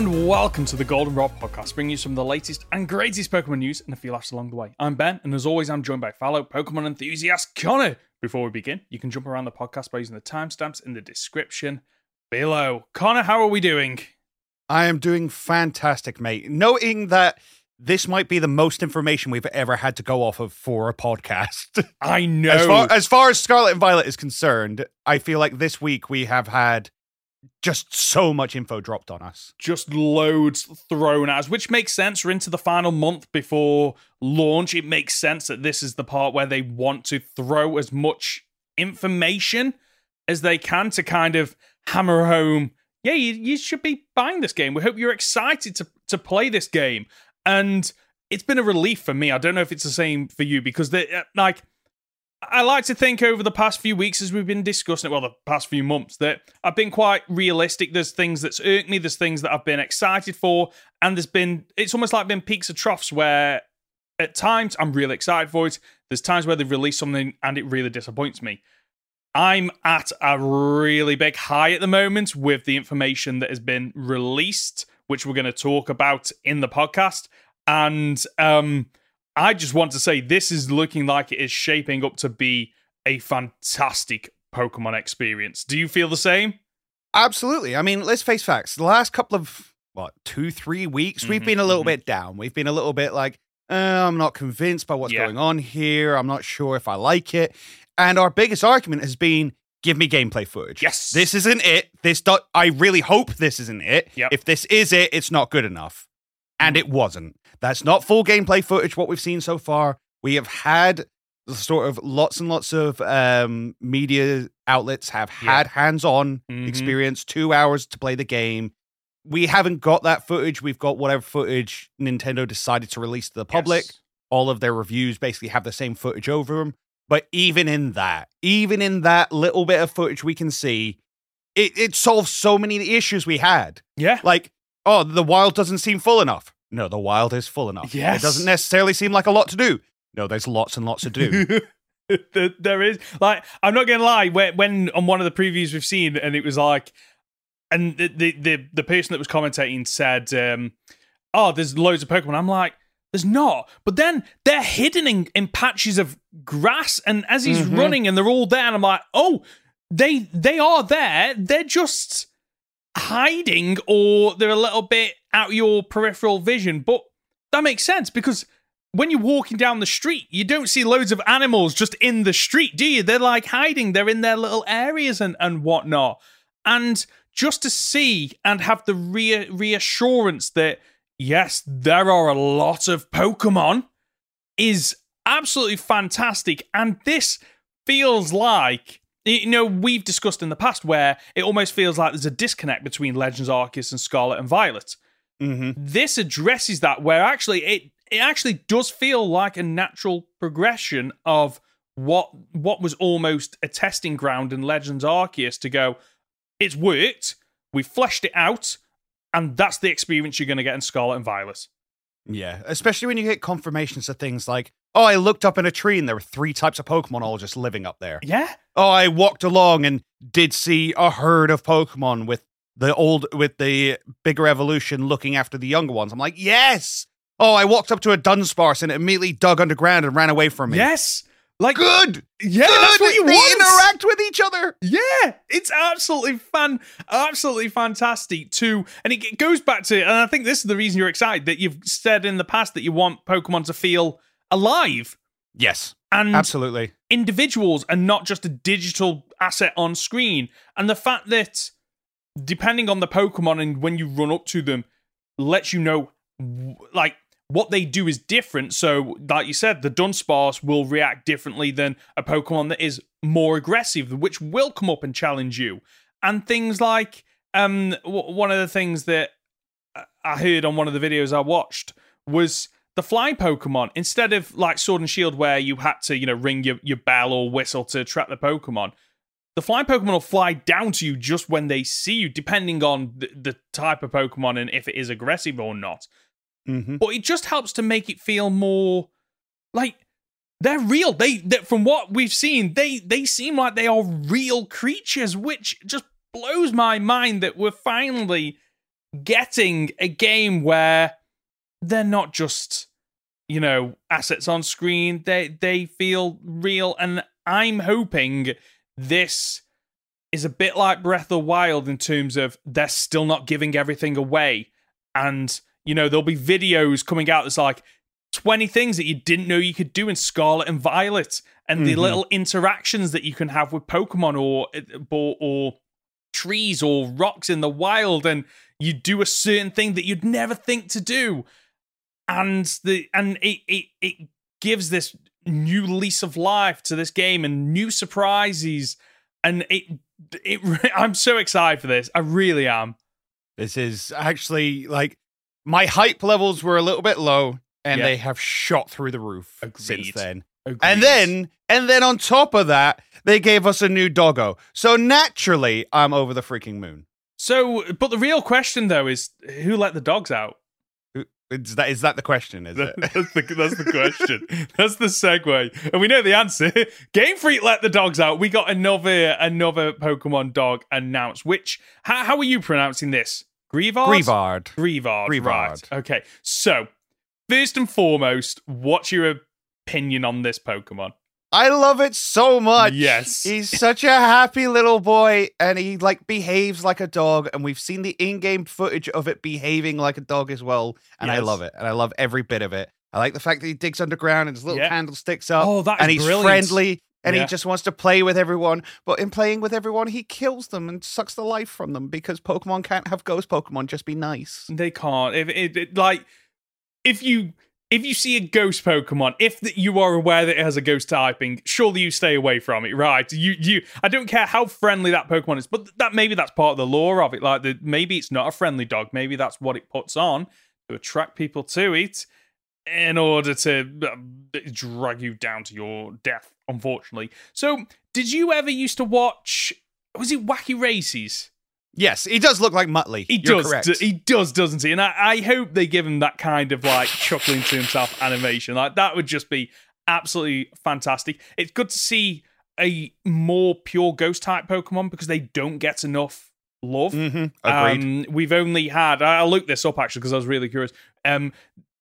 and welcome to the Goldenrod Podcast, bringing you some of the latest and greatest Pokemon news and a few laughs along the way. I'm Ben, and as always, I'm joined by fellow Pokemon enthusiast Conor. Before we begin, you can jump around the podcast by using the timestamps in the description below. Conor, how are we doing? I am doing fantastic, mate. Noting that this might be the most information we've ever had to go off of for a podcast. I know. As far, as far as Scarlet and Violet is concerned, I feel like this week we have had just so much info dropped on us. just loads thrown at us, which makes sense. We're into the final month before launch. It makes sense that this is the part where they want to throw as much information as they can to kind of hammer home. Yeah, you, you should be buying this game. We hope you're excited to to play this game. And it's been a relief for me. I don't know if it's the same for you because they uh, like I like to think over the past few weeks as we've been discussing it, well, the past few months, that I've been quite realistic. There's things that's irked me, there's things that I've been excited for, and there's been, it's almost like been peaks of troughs where at times I'm really excited for it. There's times where they've released something and it really disappoints me. I'm at a really big high at the moment with the information that has been released, which we're going to talk about in the podcast. And um, I just want to say this is looking like it is shaping up to be a fantastic Pokemon experience. Do you feel the same? Absolutely. I mean, let's face facts. The last couple of, what, two, three weeks, we've Mhm, been a little mhm. bit down. We've been a little bit like, uh, I'm not convinced by what's Yeah. going on here. I'm not sure if I like it. And our biggest argument has been give me gameplay footage. Yes. This isn't it. This do- I really hope this isn't it. Yep. If this is it, it's not good enough. And it wasn't. That's not full gameplay footage what we've seen so far. We have had sort of lots and lots of um, media outlets have Yeah. had hands-on Mhm. experience, 2 hours to play the game. We haven't got that footage. We've got whatever footage Nintendo decided to release to the public Yes. all of their reviews basically have the same footage over them. But even in that, even in that little bit of footage we can see, it, it solves so many of the issues we had. Yeah. Like, oh, the wild doesn't seem full enough. No, the wild is full enough. Yes. It doesn't necessarily seem like a lot to do. No, there's lots and lots to do. There- is like I'm not gonna lie. When, when on one of the previews we've seen, and it was like, and the the the, the person that was commentating said, um, "Oh, there's loads of Pokemon." I'm like, "There's not," but then they're hidden in, in patches of grass, and as he's Mhm. running, and they're all there, and I'm like, "Oh, they they are there. They're just hiding, or they're a little bit out your peripheral vision." But that makes sense because when you're walking down the street, you don't see loads of animals just in the street, do you? They're like hiding, they're in their little areas and, and whatnot. And just to see and have the rea- reassurance that, yes, there are a lot of Pokemon is absolutely fantastic. And this feels like, you know, we've discussed in the past where it almost feels like there's a disconnect between Legends Arceus and Scarlet and Violet. Hmm this addresses that where actually it it actually does feel like a natural progression of what what was almost a testing ground in Legends Arceus to go it's worked. We fleshed it out and that's the experience you're going to get in Scarlet and Violet Yeah, especially when you get confirmations of things like, oh, I looked up in a tree and there were three types of Pokemon all just living up there. yeah oh, I walked along and did see a herd of Pokemon with the old with the bigger evolution looking after the younger ones. I'm like, yes. Oh, I walked up to a Dunsparce and it immediately dug underground and ran away from me. yes like Good. yeah Good. that's what you they want interact with each other. Yeah, it's absolutely fun, absolutely fantastic too. And it goes back to, and I think this is the reason you're excited that you've said in the past that you want Pokemon to feel alive Yes, and absolutely. individuals and not just a digital asset on screen. And the fact that depending on the Pokemon and when you run up to them, lets you know like what they do is different. So, like you said, the Dunsparce will react differently than a Pokemon that is more aggressive, which will come up and challenge you. And things like um, w- one of the things that I- I heard on one of the videos I watched was the fly Pokemon. Instead of like Sword and Shield, where you had to, you know, ring your, your bell or whistle to trap the Pokemon, the fly Pokemon will fly down to you just when they see you, depending on the, the type of Pokemon and if it is aggressive or not. Hmm But it just helps to make it feel more like they're real. They, they from what we've seen, they they seem like they are real creatures, which just blows my mind that we're finally getting a game where they're not just you know assets on screen they they feel real and i'm hoping this is a bit like breath of the wild in terms of they're still not giving everything away and you know there'll be videos coming out that's like 20 things that you didn't know you could do in scarlet and violet and the Mhm. little interactions that you can have with pokemon or or, or trees or rocks in the wild and you do a certain thing that you'd never think to do. And the and it it, it gives this new lease of life to this game and new surprises. And it it I'm so excited for this. I really am. This is actually like my hype levels were a little bit low, and they have shot through the roof since then. Agreed. And then, and then on top of that, they gave us a new doggo. So naturally, I'm over the freaking moon. so but the real question though is who let the dogs out Is that is that the question? Is it? That's the, that's the question. that's the segue. And we know the answer. Game Freak let the dogs out. We got another another Pokemon dog announced. Which how, how are you pronouncing this? Greavard? Greavard. Greavard. Greavard. Right. Okay. So first and foremost, what's your opinion on this Pokemon? I love it so much. Yes. He's such a happy little boy and he like behaves like a dog and we've seen the in-game footage of it behaving like a dog as well and I love it and I love every bit of it. I like the fact that he digs underground and his little Yeah. candle sticks up Oh, that is and he's brilliant. friendly and Yeah. he just wants to play with everyone but in playing with everyone he kills them and sucks the life from them because Pokemon can't have ghost Pokemon just be nice. They can't. If it, it like if you if you see a ghost Pokemon, if that you are aware that it has a ghost typing, surely you stay away from it, right? You you I don't care how friendly that Pokemon is, but that maybe that's part of the lore of it. Like the, maybe it's not a friendly dog. Maybe that's what it puts on to attract people to it in order to uh, drag you down to your death, unfortunately. So, did you ever used to watch was it Wacky Races? Yes, he does look like Muttley. He You're does. d- He does, doesn't he? And I, I hope they give him that kind of like chuckling to himself animation. Like that would just be absolutely fantastic. It's good to see a more pure ghost type Pokemon because they don't get enough love. Mhm, Agreed. Um, we've only had. I I looked this up actually because I was really curious. Um,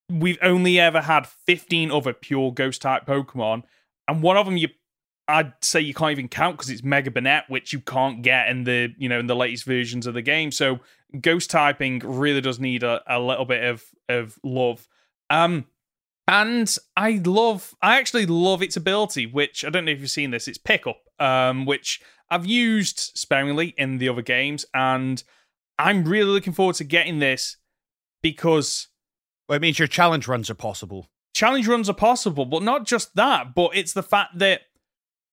we've only ever had 15 other pure ghost type Pokemon, and one of them you. I'd say you can't even count because it's Mega Banette, which you can't get in the you know in the latest versions of the game. So ghost typing really does need a, a little bit of of love. Um, and I love, I actually love its ability, which I don't know if you've seen this. It's pickup, um, which I've used sparingly in the other games, and I'm really looking forward to getting this because well, it means your challenge runs are possible. Challenge runs are possible, but not just that, but it's the fact that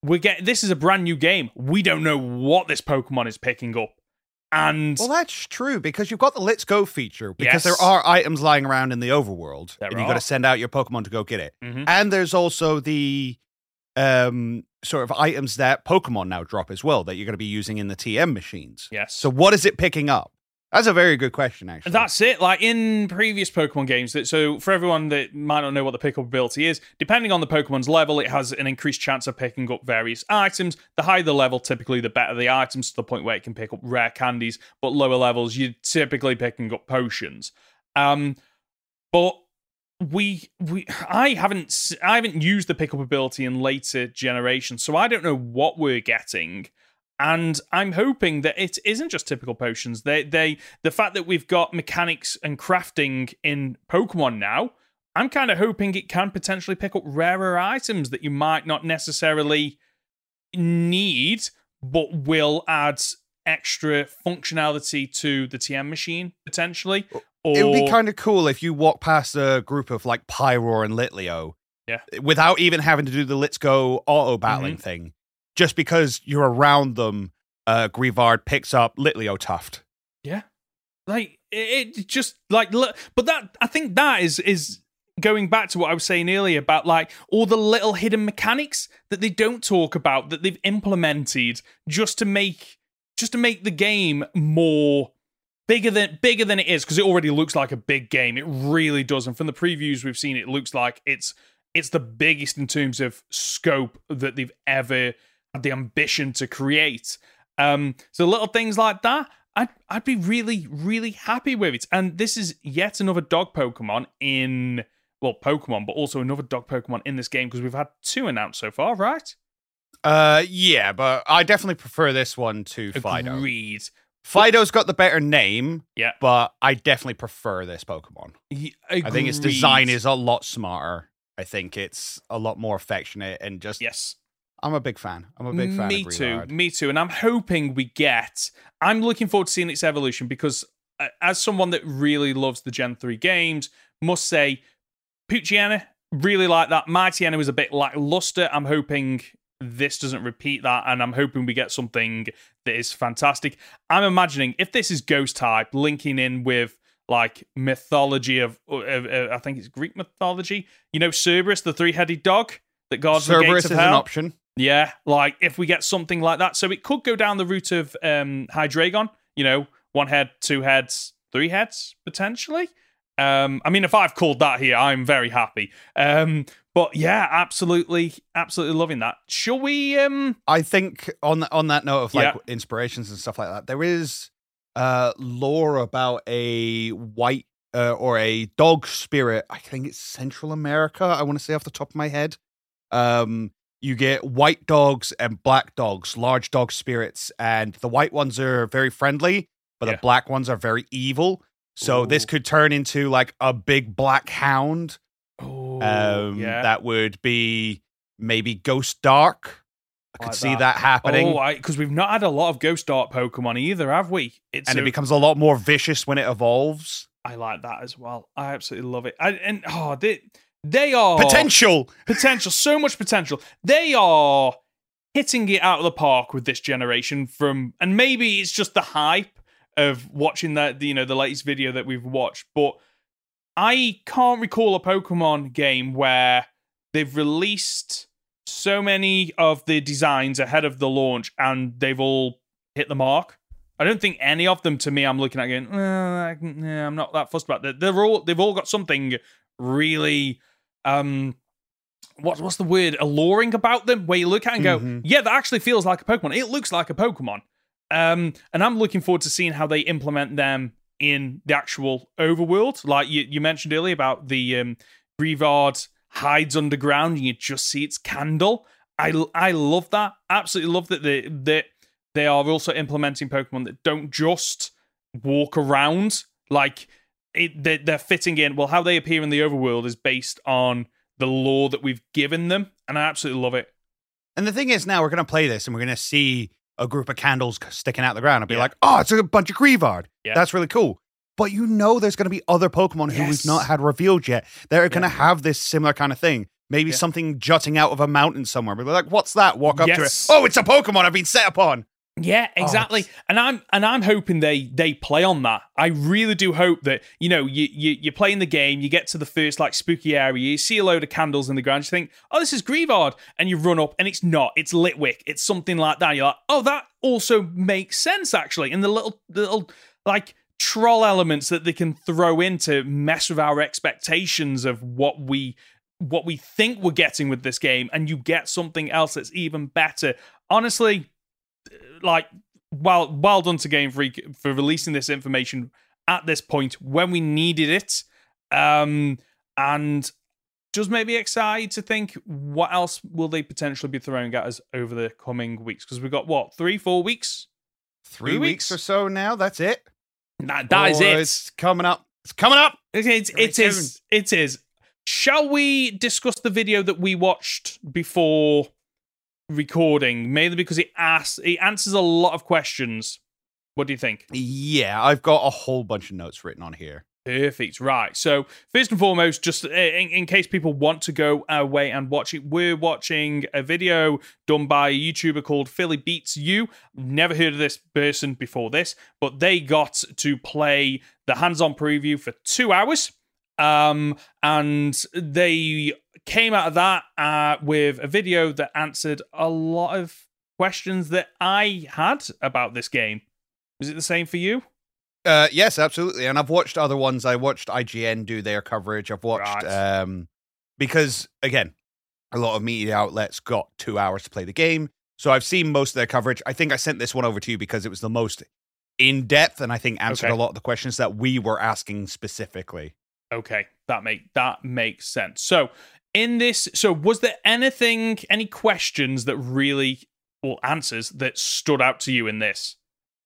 we get this is a brand new game. We don't know what this Pokemon is picking up, and Well, that's true because you've got the Let's Go feature because Yes. there are items lying around in the overworld There and you've got to send out your Pokemon to go get it. Mhm. And there's also the um sort of items that Pokemon now drop as well that you're going to be using in the TM machines. yes, So what is it picking up? That's a very good question actually. That's it. Like in previous Pokemon games, that so for everyone that might not know what the pickup ability is, depending on the Pokemon's level, it has an increased chance of picking up various items. The higher the level, typically the better the items to the point where it can pick up rare candies. But lower levels, you're typically picking up potions. Um, but we we I haven't I haven't used the pickup ability in later generations, so I don't know what we're getting. And I'm hoping that it isn't just typical potions. They they the fact that we've got mechanics and crafting in Pokemon now, I'm kind of hoping it can potentially pick up rarer items that you might not necessarily need, but will add extra functionality to the TM machine potentially. Or it would be kind of cool if you walk past a group of like Pyroar and Litleo. Yeah. Without even having to do the Let's Go auto battling Mm-hmm. thing. Just because you're around them, uh Greavard picks up Litleo Tuft. Yeah, like it, it just like look, but that I think that is is going back to what I was saying earlier about like all the little hidden mechanics that they don't talk about that they've implemented just to make just to make the game more bigger than bigger than it is because it already looks like a big game. It really does, and from the previews we've seen, it looks like it's it's the biggest in terms of scope that they've ever had the ambition to create. Um, so little things like that, I'd I'd be really really happy with it. And this is yet another dog Pokemon in well Pokemon, but also another dog Pokemon in this game because we've had two announced so far, right? Uh, yeah, but I definitely prefer this one to Fidough. Agreed. Fidough's got the better name, Yeah. but I definitely prefer this Pokemon. I think its design is a lot smarter. I think it's a lot more affectionate and just. yes. I'm a big fan. I'm a big fan. Me too. Me too. And I'm hoping we get. I'm looking forward to seeing its evolution because, uh, as someone that really loves the Gen 3 games, must say, Poochyena, really like that. Mightyena was a bit lackluster. I'm hoping this doesn't repeat that, and I'm hoping we get something that is fantastic. I'm imagining if this is Ghost type, linking in with like mythology of, of, of I think it's Greek mythology. You know, Cerberus, the three-headed dog that guards the Cerberus gates is of an hell. option. Yeah, like if we get something like that. So it could go down the route of um Hydreigon, you know, one head, two heads, three heads, potentially. Um, I mean, if I've called that here, I'm very happy. Um, but yeah, absolutely, absolutely loving that. Shall we um I think on on that note of like Yeah. inspirations and stuff like that, there is uh lore about a white uh, or a dog spirit. I think it's Central America. I want to say off the top of my head. Um, you get white dogs and black dogs, large dog spirits, and the white ones are very friendly, but Yeah. the black ones are very evil. So this could turn into like a big black hound. oh, Um, yeah. that would be maybe Ghost Dark. I could Like see that. that, happening. Oh, because we've not had a lot of Ghost Dark Pokemon either, have we? It's and a- it becomes a lot more vicious when it evolves. I like that as well. I absolutely love it. I, and oh, they they are Potential. potential, so much potential. They are hitting it out of the park with this generation from and maybe it's just the hype of watching that you know the latest video that we've watched, but I can't recall a Pokemon game where they've released so many of the designs ahead of the launch and they've all hit the mark. I don't think any of them to me I'm looking at going, uh, I'm not that fussed about that. They're all they've all got something really um what, what's the word? Alluring about them? Where you look at it and go Mhm. yeah that actually feels like a pokemon. It looks like a pokemon. Um and i'm looking forward to seeing how they implement them in the actual overworld. Like you, you mentioned earlier about the um Greavard hides underground and you just see its candle. I i love that. Absolutely love that they that they are also implementing pokemon that don't just walk around. Like it, they, they're fitting in. Well, how they appear in the overworld is based on the lore that we've given them, and I absolutely love it. And the thing is, now we're going to play this and we're going to see a group of candles sticking out the ground and be Yeah. like, oh, it's a bunch of Greavard. Yeah. That's really cool. But you know, there's going to be other Pokemon who Yes. we've not had revealed yet. They're going to have this similar kind of thing. Maybe Yeah. something jutting out of a mountain somewhere. But we're like, what's that? Walk up to it. Oh, it's a Pokemon I've been set upon. Yeah, oh, exactly. it's- and I'm and I'm hoping they they play on that. I really do hope that you know you you you're playing the game, you get to the first like spooky area, you see a load of candles in the ground, you think, oh, this is Greavard, and you run up, and it's not. It's Litwick. It's something like that. You're like, oh, that also makes sense actually. And the little the little like troll elements that they can throw in to mess with our expectations of what we what we think we're getting with this game, and you get something else that's even better. Honestly, like well well done to Game Freak for releasing this information at this point when we needed it. Um and just maybe excited to think what else will they potentially be throwing at us over the coming weeks because we've got what three four weeks Three Three weeks weeks? or so now. That's it. that, that is it It's coming up. It's coming up. It is. Very It is. It is. Shall we discuss the video that we watched before recording? Mainly because it asks, it answers a lot of questions. What do you think? Yeah, I've got a whole bunch of notes written on here. Perfect. Right. So first and foremost, just uh, in, in case people want to go away and watch it, we're watching a video done by a YouTuber called Philly Beats You. Never heard of this person before this, but they got to play the hands-on preview for two hours. Um, and they came out of that uh, with a video that answered a lot of questions that I had about this game. Is it the same for you? Uh, yes, absolutely. And I've watched other ones. I watched IGN do their coverage. I've watched Right. um because again, a lot of media outlets got two hours to play the game. So I've seen most of their coverage. I think I sent this one over to you because it was the most in depth and I think answered Okay. a lot of the questions that we were asking specifically. Okay, that make that makes sense. So in this, so was there anything, any questions that really, or answers that stood out to you in this?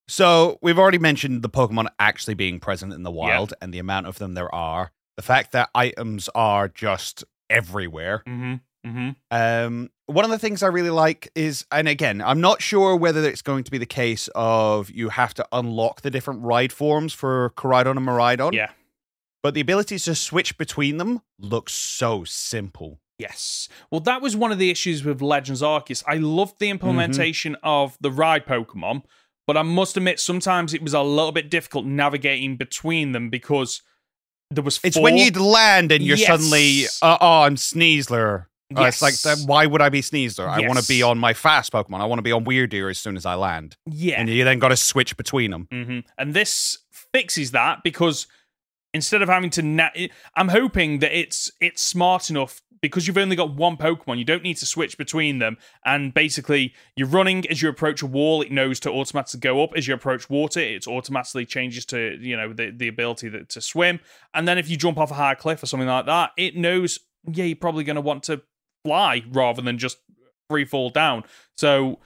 So we've already mentioned the Pokemon actually being present in the wild and the amount of them there are. The fact that items are just everywhere. Mm-hmm. Mm-hmm. Um, one of the things I really like is, and again, I'm not sure whether it's going to be the case of you have to unlock the different ride forms for Koraidon and Miraidon. Yeah. But the ability to switch between them looks so simple. Yes. Well, that was one of the issues with Legends Arceus. I loved the implementation of the ride Pokemon, but I must admit sometimes it was a little bit difficult navigating between them because there was. It's four. when you'd land and you're Yes. suddenly, uh, oh, I'm Sneasler. Uh, it's like, Yes. why would I be Sneasler? I want to be on my fast Pokemon. I want to be on Wyrdeer as soon as I land. yeah. And you then got to switch between them. hmm And this fixes that because instead of having to, na- I'm hoping that it's it's smart enough because you've only got one Pokemon. You don't need to switch between them, and basically you're running as you approach a wall. It knows to automatically go up as you approach water. It automatically changes to you know the the ability that, to swim, and then if you jump off a high cliff or something like that, it knows yeah you're probably going to want to fly rather than just free fall down. So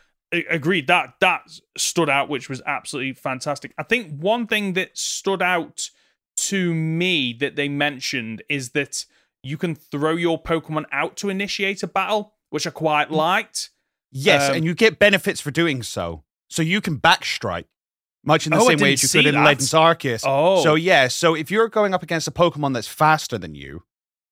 agreed that that stood out which was absolutely fantastic i think one thing that stood out to me that they mentioned is that you can throw your pokemon out to initiate a battle which i quite liked Yes, Um, and you get benefits for doing so. So you can backstrike, much in the Oh, same way as you could in that. Legends Arceus. Oh. So yeah, so if you're going up against a Pokemon that's faster than you,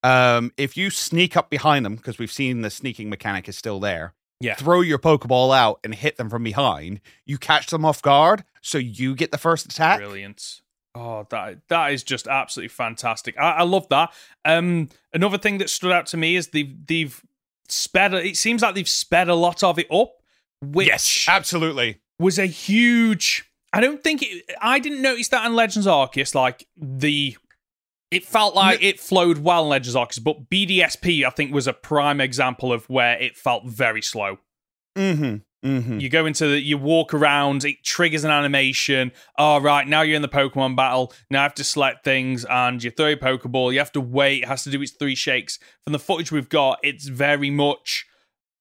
um, if you sneak up behind them, because we've seen the sneaking mechanic is still there, Yeah. throw your Pokeball out and hit them from behind, you catch them off guard, so you get the first attack. brilliant oh that that is just absolutely fantastic i, I love that um another thing that stood out to me is they've they've sped it seems like they've sped a lot of it up which Yes, absolutely. was a huge. I don't think it. I didn't notice that in Legends Arceus. Like the, it felt like it flowed well in Legends Arceus, but BDSP I think was a prime example of where it felt very slow. Mm-hmm. Mm-hmm. You go into the, you walk around, it triggers an animation. All right, now you're in the Pokemon battle. Now I have to select things, and you throw your Pokeball. You have to wait. It has to do its three shakes. From the footage we've got, it's very much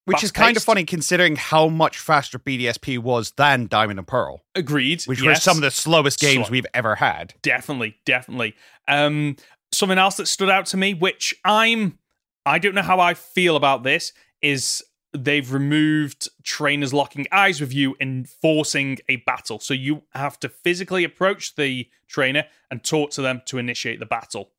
Which is kind of funny considering how much faster BDSP was than Diamond and Pearl, agreed. which were some of the slowest games Slow. we've ever had. definitely definitely um something else that stood out to me which i'm i don't know how i feel about this is they've removed trainers locking eyes with you and forcing a battle so you have to physically approach the trainer and talk to them to initiate the battle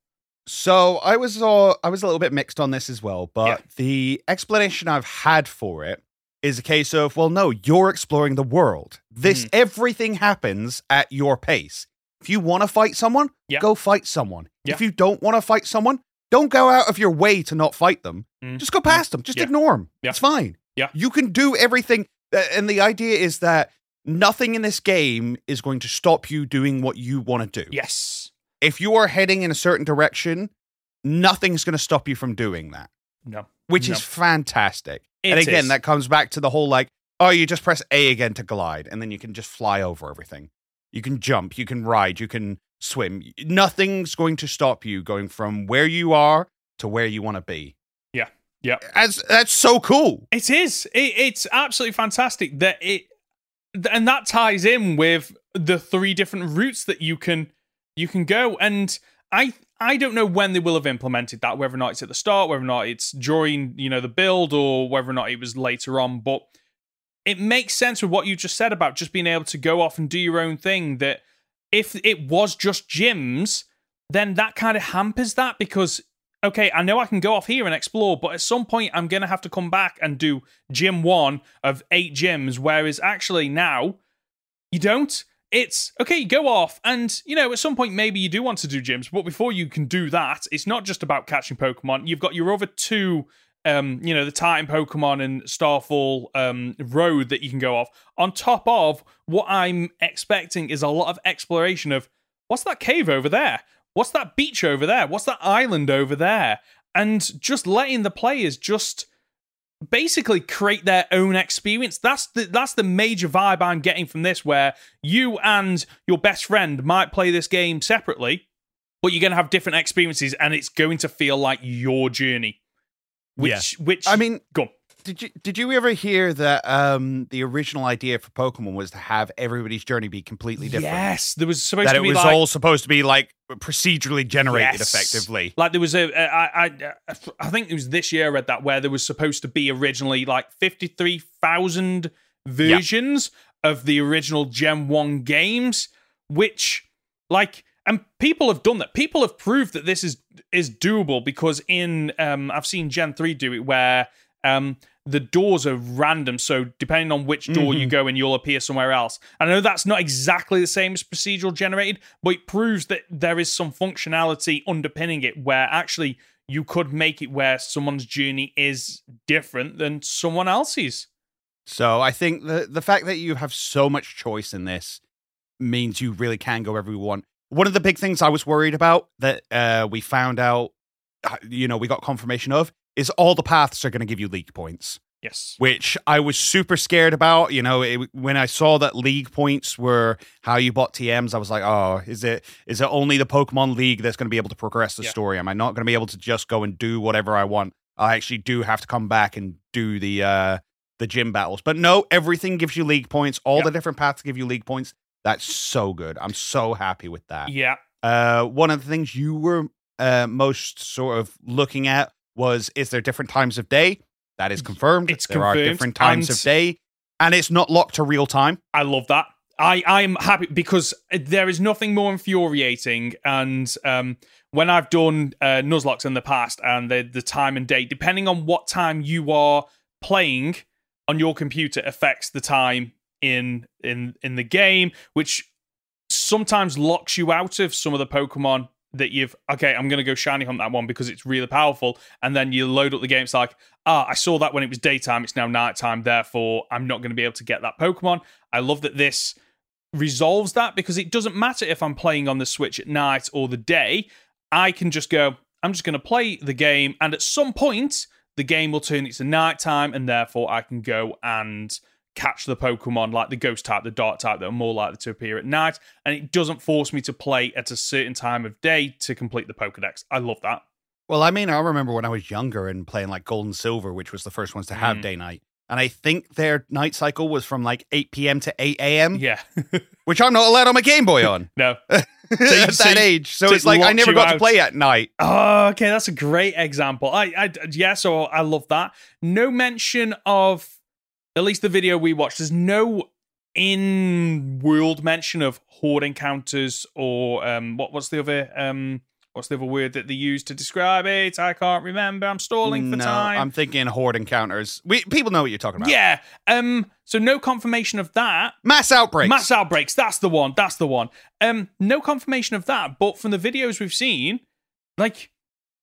So I was uh, I was a little bit mixed on this as well, but Yeah. the explanation I've had for it is a case of well, no, you're exploring the world. This Hmm. everything happens at your pace. If you want to fight someone, Yeah. go fight someone. Yeah. If you don't want to fight someone, don't go out of your way to not fight them. Mm. Just go past them. Just Yeah. ignore them. Yeah. It's fine. Yeah. You can do everything. Uh, And the idea is that nothing in this game is going to stop you doing what you want to do yes if you are heading in a certain direction, nothing's going to stop you from doing that, no which No. is fantastic. It and again, is. that comes back to the whole like, oh, you just press A again to glide, and then you can just fly over everything. You can jump, you can ride, you can swim. Nothing's going to stop you going from where you are to where you want to be. Yeah. Yeah. That's that's so cool. It is. It, it's absolutely fantastic that it, and that ties in with the three different routes that you can you can go. And I I don't know when they will have implemented that, whether or not it's at the start, whether or not it's during you know the build, or whether or not it was later on. But it makes sense with what you just said about just being able to go off and do your own thing. That if it was just gyms, then that kind of hampers that because okay, I know I can go off here and explore, but at some point I'm going to have to come back and do gym one of eight gyms. Whereas actually now you don't. It's okay, you go off, and you know, at some point maybe you do want to do gyms, but before you can do that, it's not just about catching Pokemon. You've got your other two, um, you know, the Titan Pokemon and Starfall um, Road that you can go off. On top of what I'm expecting is a lot of exploration of what's that cave over there? What's that beach over there? What's that island over there? And just letting the players just basically create their own experience. That's the that's the major vibe I'm getting from this, where you and your best friend might play this game separately, but you're going to have different experiences, and it's going to feel like your journey. Which, which I mean, go on. Did you did you ever hear that um the original idea for Pokemon was to have everybody's journey be completely different? Yes, there was supposed That to it was like, all supposed to be like procedurally generated Yes. effectively. Like there was a, a I, I, I think it was this year I read that where there was supposed to be originally like fifty three thousand versions of the original Gen One games, which like and people have done that. People have proved that this is is doable because in um I've seen Gen Three do it where um the doors are random, so depending on which door you go in, you'll appear somewhere else. I know that's not exactly the same as procedural generated, but it proves that there is some functionality underpinning it where actually you could make it where someone's journey is different than someone else's. So I think the the fact that you have so much choice in this means you really can go wherever you want. One of the big things I was worried about that uh, we found out, uh, you know, we got confirmation of is all the paths are going to give you league points, Yes. which I was super scared about. You know, it, when I saw that league points were how you bought TMs, I was like, oh, is it is it only the Pokemon League that's going to be able to progress the Yeah. story? Am I not going to be able to just go and do whatever I want? I actually do have to come back and do the uh the gym battles. But no, everything gives you league points. All Yeah. the different paths give you league points. That's so good. I'm so happy with that. Yeah. Uh, one of the things you were uh, most sort of looking at was is there different times of day? That is confirmed. It's there are different times and- of day, and it's not locked to real time. I love that. I I'm happy because there is nothing more infuriating. And um, when I've done uh, Nuzlocke in the past, and the the time and date, depending on what time you are playing on your computer, affects the time in in in the game, which sometimes locks you out of some of the Pokemon that you've okay, I'm gonna go shiny hunt that one because it's really powerful, and then you load up the game, it's like, ah, I saw that when it was daytime, it's now nighttime, therefore I'm not gonna be able to get that Pokemon. I love that this resolves that because it doesn't matter if I'm playing on the Switch at night or the day. I can just go, I'm just gonna play the game, and at some point the game will turn it to nighttime, and therefore I can go and catch the Pokemon like the ghost type, the dark type that are more likely to appear at night, and it doesn't force me to play at a certain time of day to complete the Pokedex. I love that. Well, I mean, I remember when I was younger and playing like Gold and Silver, which was the first ones to have Mm. day night. And I think their night cycle was from like 8 p.m. to 8 a.m., Yeah. which I'm not allowed on my Game Boy on no. at that age. So, so it's like I never got to play at night. Oh, okay, that's a great example. I, I, yeah, so I love that. No mention of, at least the video we watched. There's no in-world mention of horde encounters or um, what? What's the other um, what's the other word that they use to describe it? I can't remember. I'm stalling for no, time. I'm thinking horde encounters. We people know what you're talking about. yeah. Um. So no confirmation of that. Mass outbreaks. Mass outbreaks. That's the one. That's the one. Um, no confirmation of that. But from the videos we've seen, like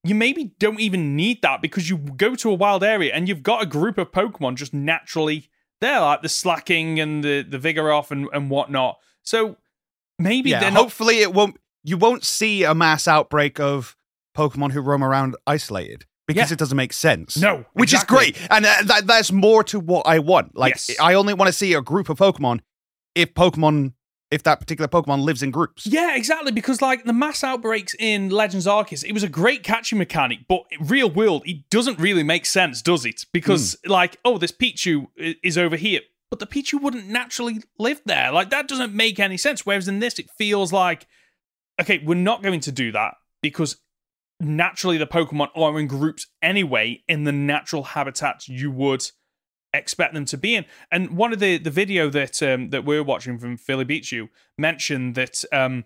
you maybe don't even need that because you go to a wild area and you've got a group of Pokemon just naturally there, like the Slaking and the the Vigoroth and and whatnot. So maybe yeah, not. hopefully it won't. You won't see a mass outbreak of Pokemon who roam around isolated because Yeah. it doesn't make sense. No, which exactly. is great, and uh, that, that's more to what I want. Like, Yes. I only want to see a group of Pokemon if Pokemon, if that particular Pokemon lives in groups. Yeah, exactly. Because like the mass outbreaks in Legends Arceus, it was a great catching mechanic, but real world, it doesn't really make sense, does it? Because hmm. like, oh, this Pichu is over here, but the Pichu wouldn't naturally live there. Like that doesn't make any sense. Whereas in this, it feels like, okay, we're not going to do that because naturally the Pokemon are in groups anyway in the natural habitats you would expect them to be in. And one of the the video that um, that we're watching from Philly Beats You mentioned that um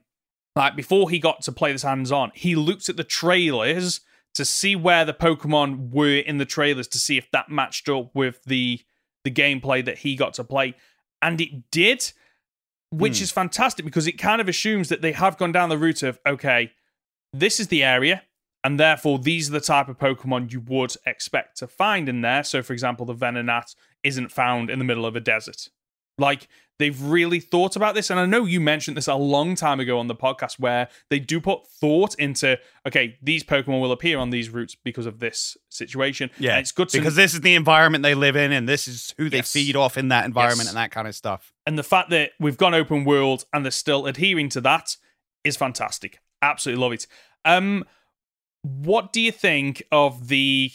like before he got to play this hands on, he looked at the trailers to see where the Pokemon were in the trailers to see if that matched up with the the gameplay that he got to play, and it did, which Hmm. is fantastic because it kind of assumes that they have gone down the route of okay, this is the area, and therefore these are the type of Pokemon you would expect to find in there. So, for example, the Venonat isn't found in the middle of a desert. Like they've really thought about this. And I know you mentioned this a long time ago on the podcast where they do put thought into, okay, these Pokemon will appear on these routes because of this situation. Yeah, And it's good to because this is the environment they live in, and this is who they Yes. feed off in that environment Yes. and that kind of stuff. and the fact that we've gone open world and they're still adhering to that is fantastic. Absolutely love it. Um, what do you think of the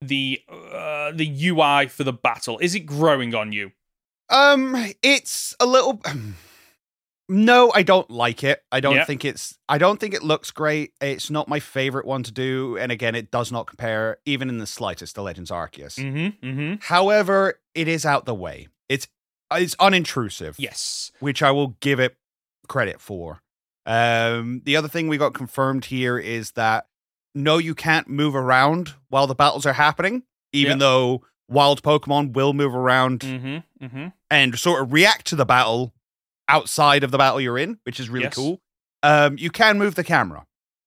the uh, the UI for the battle? Is it growing on you? Um, it's a little. No, I don't like it. I don't Yeah. think it's. I don't think it looks great. It's not my favorite one to do, and again, it does not compare even in the slightest to Legends Arceus. Mm-hmm. Mm-hmm. However, it is out the way. It's it's unintrusive. Yes. which I will give it credit for. Um, the other thing we got confirmed here is that no, you can't move around while the battles are happening, even Yep. though wild Pokemon will move around Mm-hmm. Mm-hmm. and sort of react to the battle outside of the battle you're in, which is really Yes. cool. Um, you can move the camera.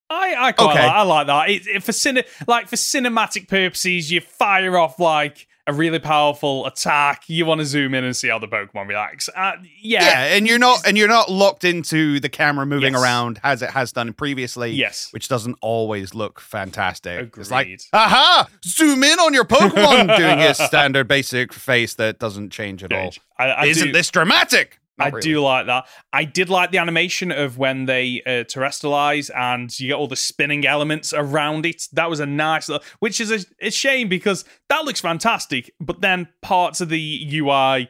I I quite Okay. like, I like that. It, it- for cine, like for cinematic purposes, you fire off like a really powerful attack. You want to zoom in and see how the Pokemon reacts. Uh, yeah. Yeah, and you're not and you're not locked into the camera moving Yes. around as it has done previously. Yes. which doesn't always look fantastic. It's like, Agreed. aha, zoom in on your Pokemon, doing his standard basic face that doesn't change at all. I, I Isn't do, this dramatic? Not I really. do like that. I did like the animation of when they uh, terastallize and you get all the spinning elements around it. That was a nice, little, which is a, a shame because that looks fantastic. But then parts of the UI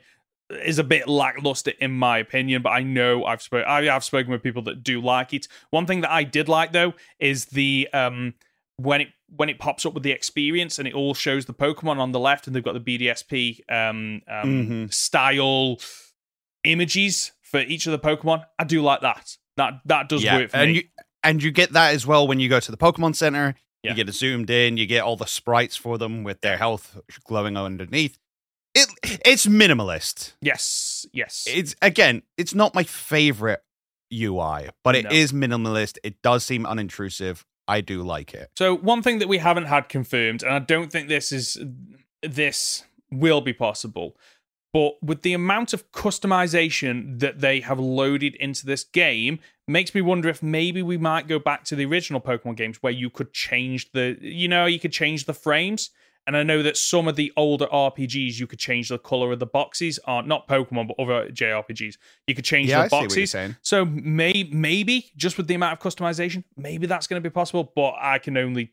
is a bit lackluster in my opinion. But I know I've spoken. I have spoken with people that do like it. One thing that I did like though is the um when it when it pops up with the experience and it all shows the Pokemon on the left and they've got the BDSP um, um Mhm. style images for each of the Pokemon. I do like that. That that does Yeah, work for and me. you and you get that as well when you go to the Pokemon Center. Yeah. You get it zoomed in. You get all the sprites for them with their health glowing underneath. It it's minimalist. yes, yes. It's again, it's not my favorite UI, but it No. is minimalist. It does seem unintrusive. I do like it. So one thing that we haven't had confirmed, and I don't think this is this will be possible, but with the amount of customization that they have loaded into this game, makes me wonder if maybe we might go back to the original Pokemon games where you could change the, you know, you could change the frames. And I know that some of the older RPGs, you could change the color of the boxes. Are not Pokemon, but other JRPGs, you could change Yeah, the I see what you're boxes. saying. So may, maybe just with the amount of customization, maybe that's going to be possible. But I can only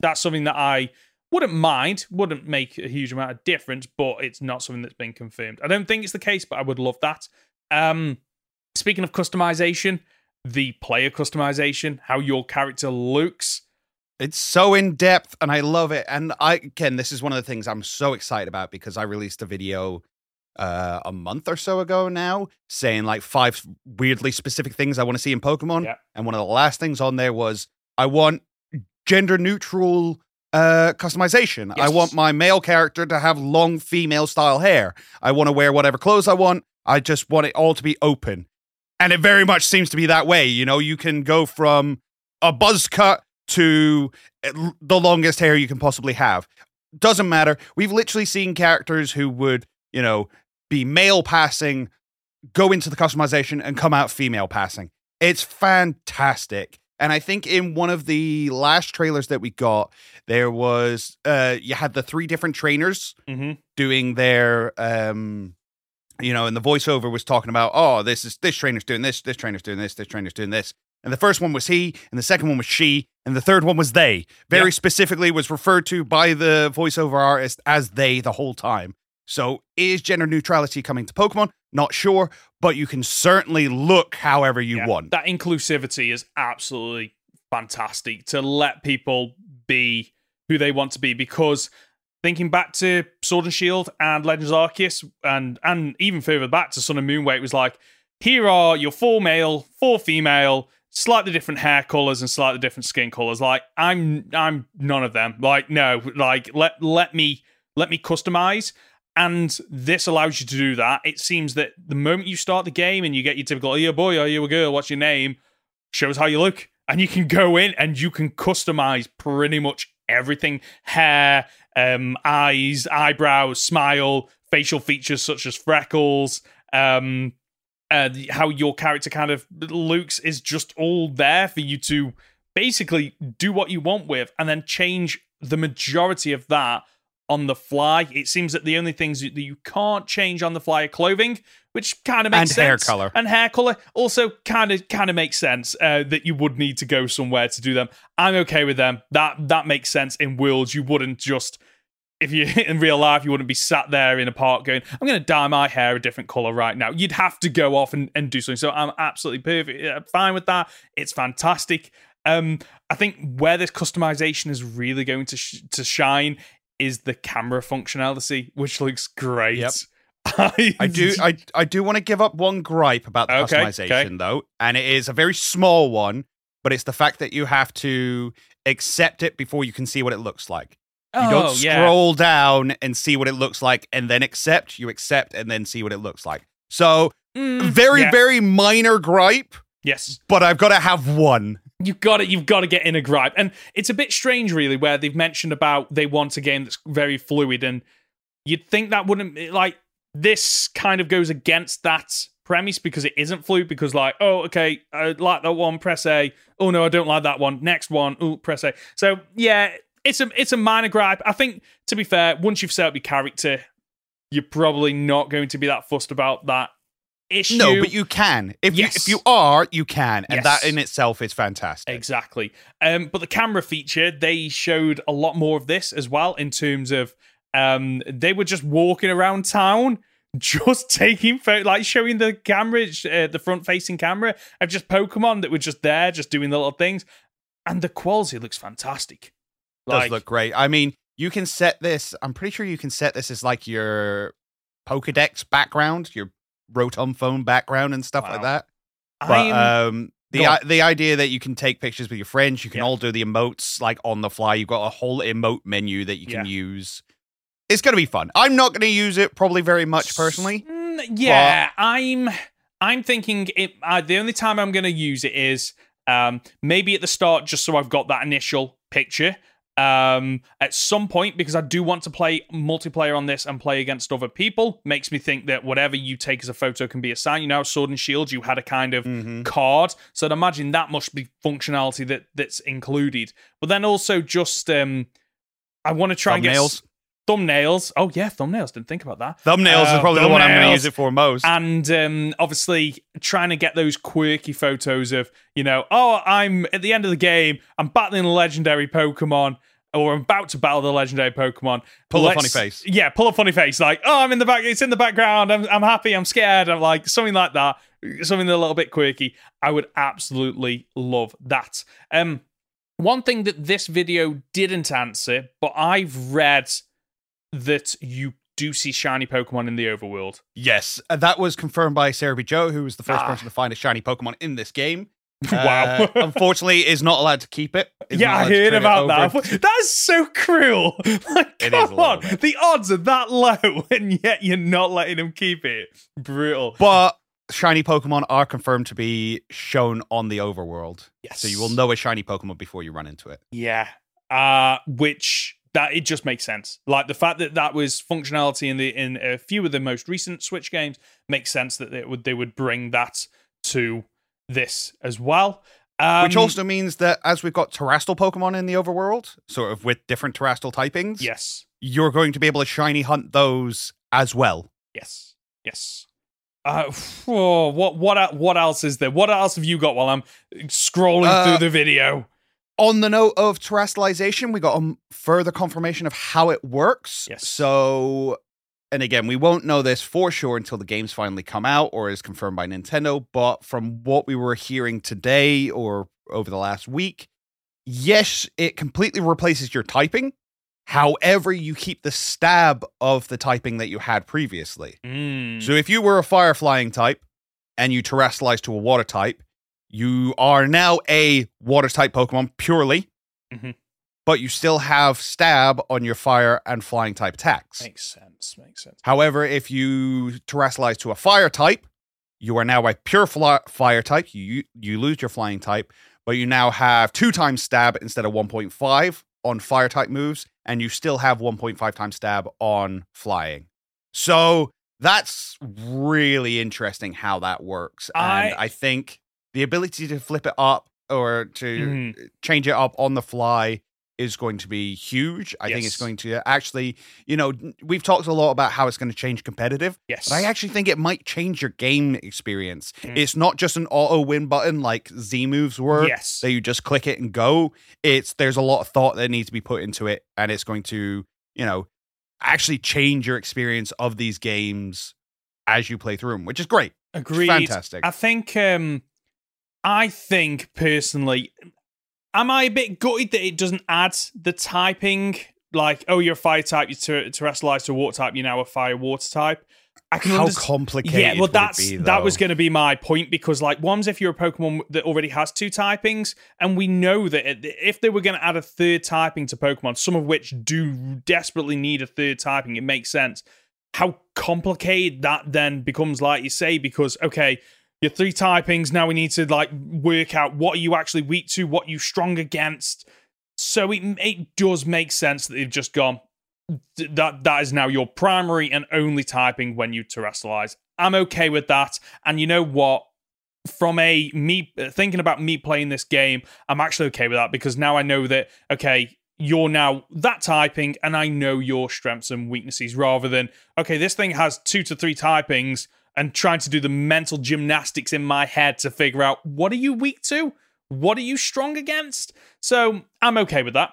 that's something that I wouldn't mind, wouldn't make a huge amount of difference, but it's not something that's been confirmed. I don't think it's the case, but I would love that. Um, speaking of customization, the player customization, how your character looks. It's so in depth and I love it. And I again, this is one of the things I'm so excited about because I released a video uh a month or so ago now saying like five weirdly specific things I want to see in Pokemon. Yeah. And one of the last things on there was I want gender neutral uh customization. I want my male character to have long female style hair. I want to wear whatever clothes I want. I just want it all to be open. And it very much seems to be that way. You know, you can go from a buzz cut to the longest hair you can possibly have. Doesn't matter. We've literally seen characters who would, you know, be male passing, go into the customization and come out female passing. It's fantastic. And I think in one of the last trailers that we got, there was uh you had the three different trainers Mm-hmm. doing their um you know and the voiceover was talking about oh this is this trainer's doing this this trainer's doing this this trainer's doing this and the first one was he and the second one was she and the third one was they very Yeah. specifically was referred to by the voiceover artist as they the whole time so is gender neutrality coming to pokemon not sure but you can certainly look however you Yeah, want That inclusivity is absolutely fantastic to let people be who they want to be because thinking back to Sword and Shield and Legends Arceus and and even further back to Sun and Moon where it was like here are your four male, four female, slightly different hair colors and slightly different skin colors. Like I'm I'm none of them. Like no, like let let me let me customize and this allows you to do that. It seems that the moment you start the game and you get your typical, are you a boy, are you a girl, what's your name, shows how you look. And you can go in and you can customize pretty much everything hair, um, eyes, eyebrows, smile, facial features such as freckles, um, uh, how your character kind of looks is just all there for you to basically do what you want with, and then change the majority of that on the fly. It seems that the only things that you can't change on the fly are clothing, which kind of makes And sense. hair color. and hair color also kind of kind of makes sense uh, that you would need to go somewhere to do them. I'm okay with them. That that makes sense in worlds. You wouldn't just if you in real life you wouldn't be sat there in a park going i'm going to dye my hair a different color right now you'd have to go off and, and do something so i'm absolutely perfect yeah, fine with that it's fantastic um i think where this customization is really going to sh- to shine is the camera functionality which looks great Yep. I, do I I do want to give up one gripe about the Okay, customization okay. though, and it is a very small one, but it's the fact that you have to accept it before you can see what it looks like. You oh, don't yeah. scroll down and see what it looks like and then accept, you accept and then see what it looks like. So, Mm, very yeah. very minor gripe, yes but I've got to have one. You've got to, you've got to get in a gripe, and it's a bit strange, really, where they've mentioned about they want a game that's very fluid, and you'd think that wouldn't like this kind of goes against that premise because it isn't fluid. Because like, oh, okay, I like that one, press A. Oh no, I don't like that one. Next one, oh, press A. So yeah, it's a it's a minor gripe. I think to be fair, once you've set up your character, you're probably not going to be that fussed about that issue. No, but you can. If Yes. you if you are, you can, and that in itself is fantastic. Exactly. Um, but the camera feature, they showed a lot more of this as well in terms of um, they were just walking around town, just taking photos, like showing the camera, uh, the front facing camera of just Pokemon that were just there, just doing the little things. And the quality looks fantastic. does look great. I mean, you can set this. I'm pretty sure you can set this as like your Pokedex background, your Rotom phone background, and stuff like that. But um, the i- the idea that you can take pictures with your friends, you can Yeah. all do the emotes like on the fly. You've got a whole emote menu that you can Yeah. use. It's gonna be fun. I'm not gonna use it probably very much personally. Mm, yeah, I'm. I'm thinking it. Uh, the only time I'm going to use it is um, maybe at the start, just so I've got that initial picture. Um, at some point, because I do want to play multiplayer on this and play against other people, makes me think that whatever you take as a photo can be a sign. You know, Sword and Shield, you had a kind of Mhm. card, so I'd imagine that must be functionality that that's included. But then also just um, I want to try and get Thumbnails. Oh yeah, thumbnails. Didn't think about that. Thumbnails Uh, is probably the one I'm going to use it for most. and um, obviously trying to get those quirky photos of you know oh i'm at the end of the game i'm battling a legendary pokemon or i'm about to battle the legendary pokemon Pull a Let's- funny face. yeah pull a funny face like oh i'm in the back it's in the background i'm, I'm happy i'm scared i'm like something like that something a little bit quirky i would absolutely love that um one thing that this video didn't answer but i've read that you do see shiny pokemon in the overworld Yes, uh, that was confirmed by Serebii Joe, who was the first Ah. person to find a shiny Pokemon in this game. Wow. Uh, unfortunately, is not allowed to keep it. Is yeah, I heard about that. That's so cruel. Like, come is on. The odds are that low, and yet you're not letting him keep it. Brutal. But shiny Pokemon are confirmed to be shown on the overworld. Yes. So you will know a shiny Pokemon before you run into it. Yeah. Uh, which that it just makes sense. Like the fact that that was functionality in the in a few of the most recent Switch games makes sense that they would they would bring that to this as well. Um, Which also means that as we've got terastal Pokemon in the overworld, sort of with different terastal typings, yes, you're going to be able to shiny hunt those as well. yes, yes. Uh, oh, what what what else is there? What else have you got while I'm scrolling Uh, through the video? On the note of terastallization, we got um, further confirmation of how it works. Yes. So, and again, we won't know this for sure until the games finally come out or is confirmed by Nintendo. But from what we were hearing today or over the last week, yes, it completely replaces your typing. However, you keep the stab of the typing that you had previously. Mm. So if you were a fire flying type and you terastallize to a water type, you are now a water type Pokemon purely, Mhm. but you still have stab on your fire and flying type attacks. Makes sense. Makes sense. However, if you terastallize to a fire type, you are now a pure fly- fire type. You you lose your flying type, but you now have two times stab instead of 1.5 on fire type moves, and you still have 1.5 times stab on flying. So That's really interesting how that works. And I- I think the ability to flip it up or to Mhm. change it up on the fly is going to be huge. I think it's going to actually, you know, we've talked a lot about how it's going to change competitive, Yes. but I actually think it might change your game experience. Mm. It's not just an auto win button like Z moves were Yes. that you just click it and go. It's there's a lot of thought that needs to be put into it, and it's going to, you know, actually change your experience of these games as you play through them, which is great. Agreed. fantastic. I think um I think personally am I a bit gutted that it doesn't add the typing like oh you're a fire type you're ter- terastallized to a water type you're now a fire water type I can How understand complicated? yeah, well, that's be, that was going to be my point because, like, one's if you're a Pokemon that already has two typings, and we know that if they were going to add a third typing to Pokemon, some of which do desperately need a third typing, it makes sense. How complicated that then becomes, like you say, because okay, your three typings now we need to like work out what are you actually weak to, what you strong against. So it it does make sense that they've just gone that that is now your primary and only typing when you terastallize. I'm okay with that. And you know what? From a me uh, thinking about me playing this game, I'm actually okay with that because now I know that okay, you're now that typing and I know your strengths and weaknesses rather than okay, this thing has two to three typings and trying to do the mental gymnastics in my head to figure out what are you weak to? What are you strong against? So, I'm okay with that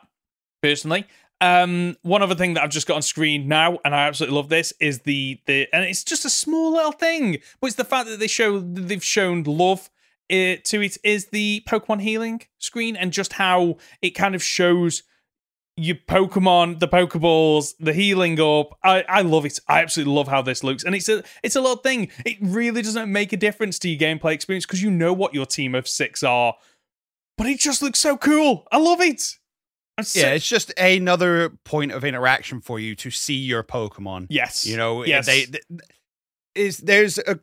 personally. Um, one other thing that I've just got on screen now, and I absolutely love this, is the the and it's just a small little thing, but it's the fact that they show they've shown love uh, to it is the Pokemon healing screen and just how it kind of shows your Pokemon, the Pokeballs, the healing up. I, I love it. I absolutely love how this looks, and it's a it's a little thing. It really doesn't make a difference to your gameplay experience because you know what your team of six are, but it just looks so cool. I love it. So- Yeah, it's just another point of interaction for you to see your Pokemon. Yes. You know, Yes. they, th- is there's a,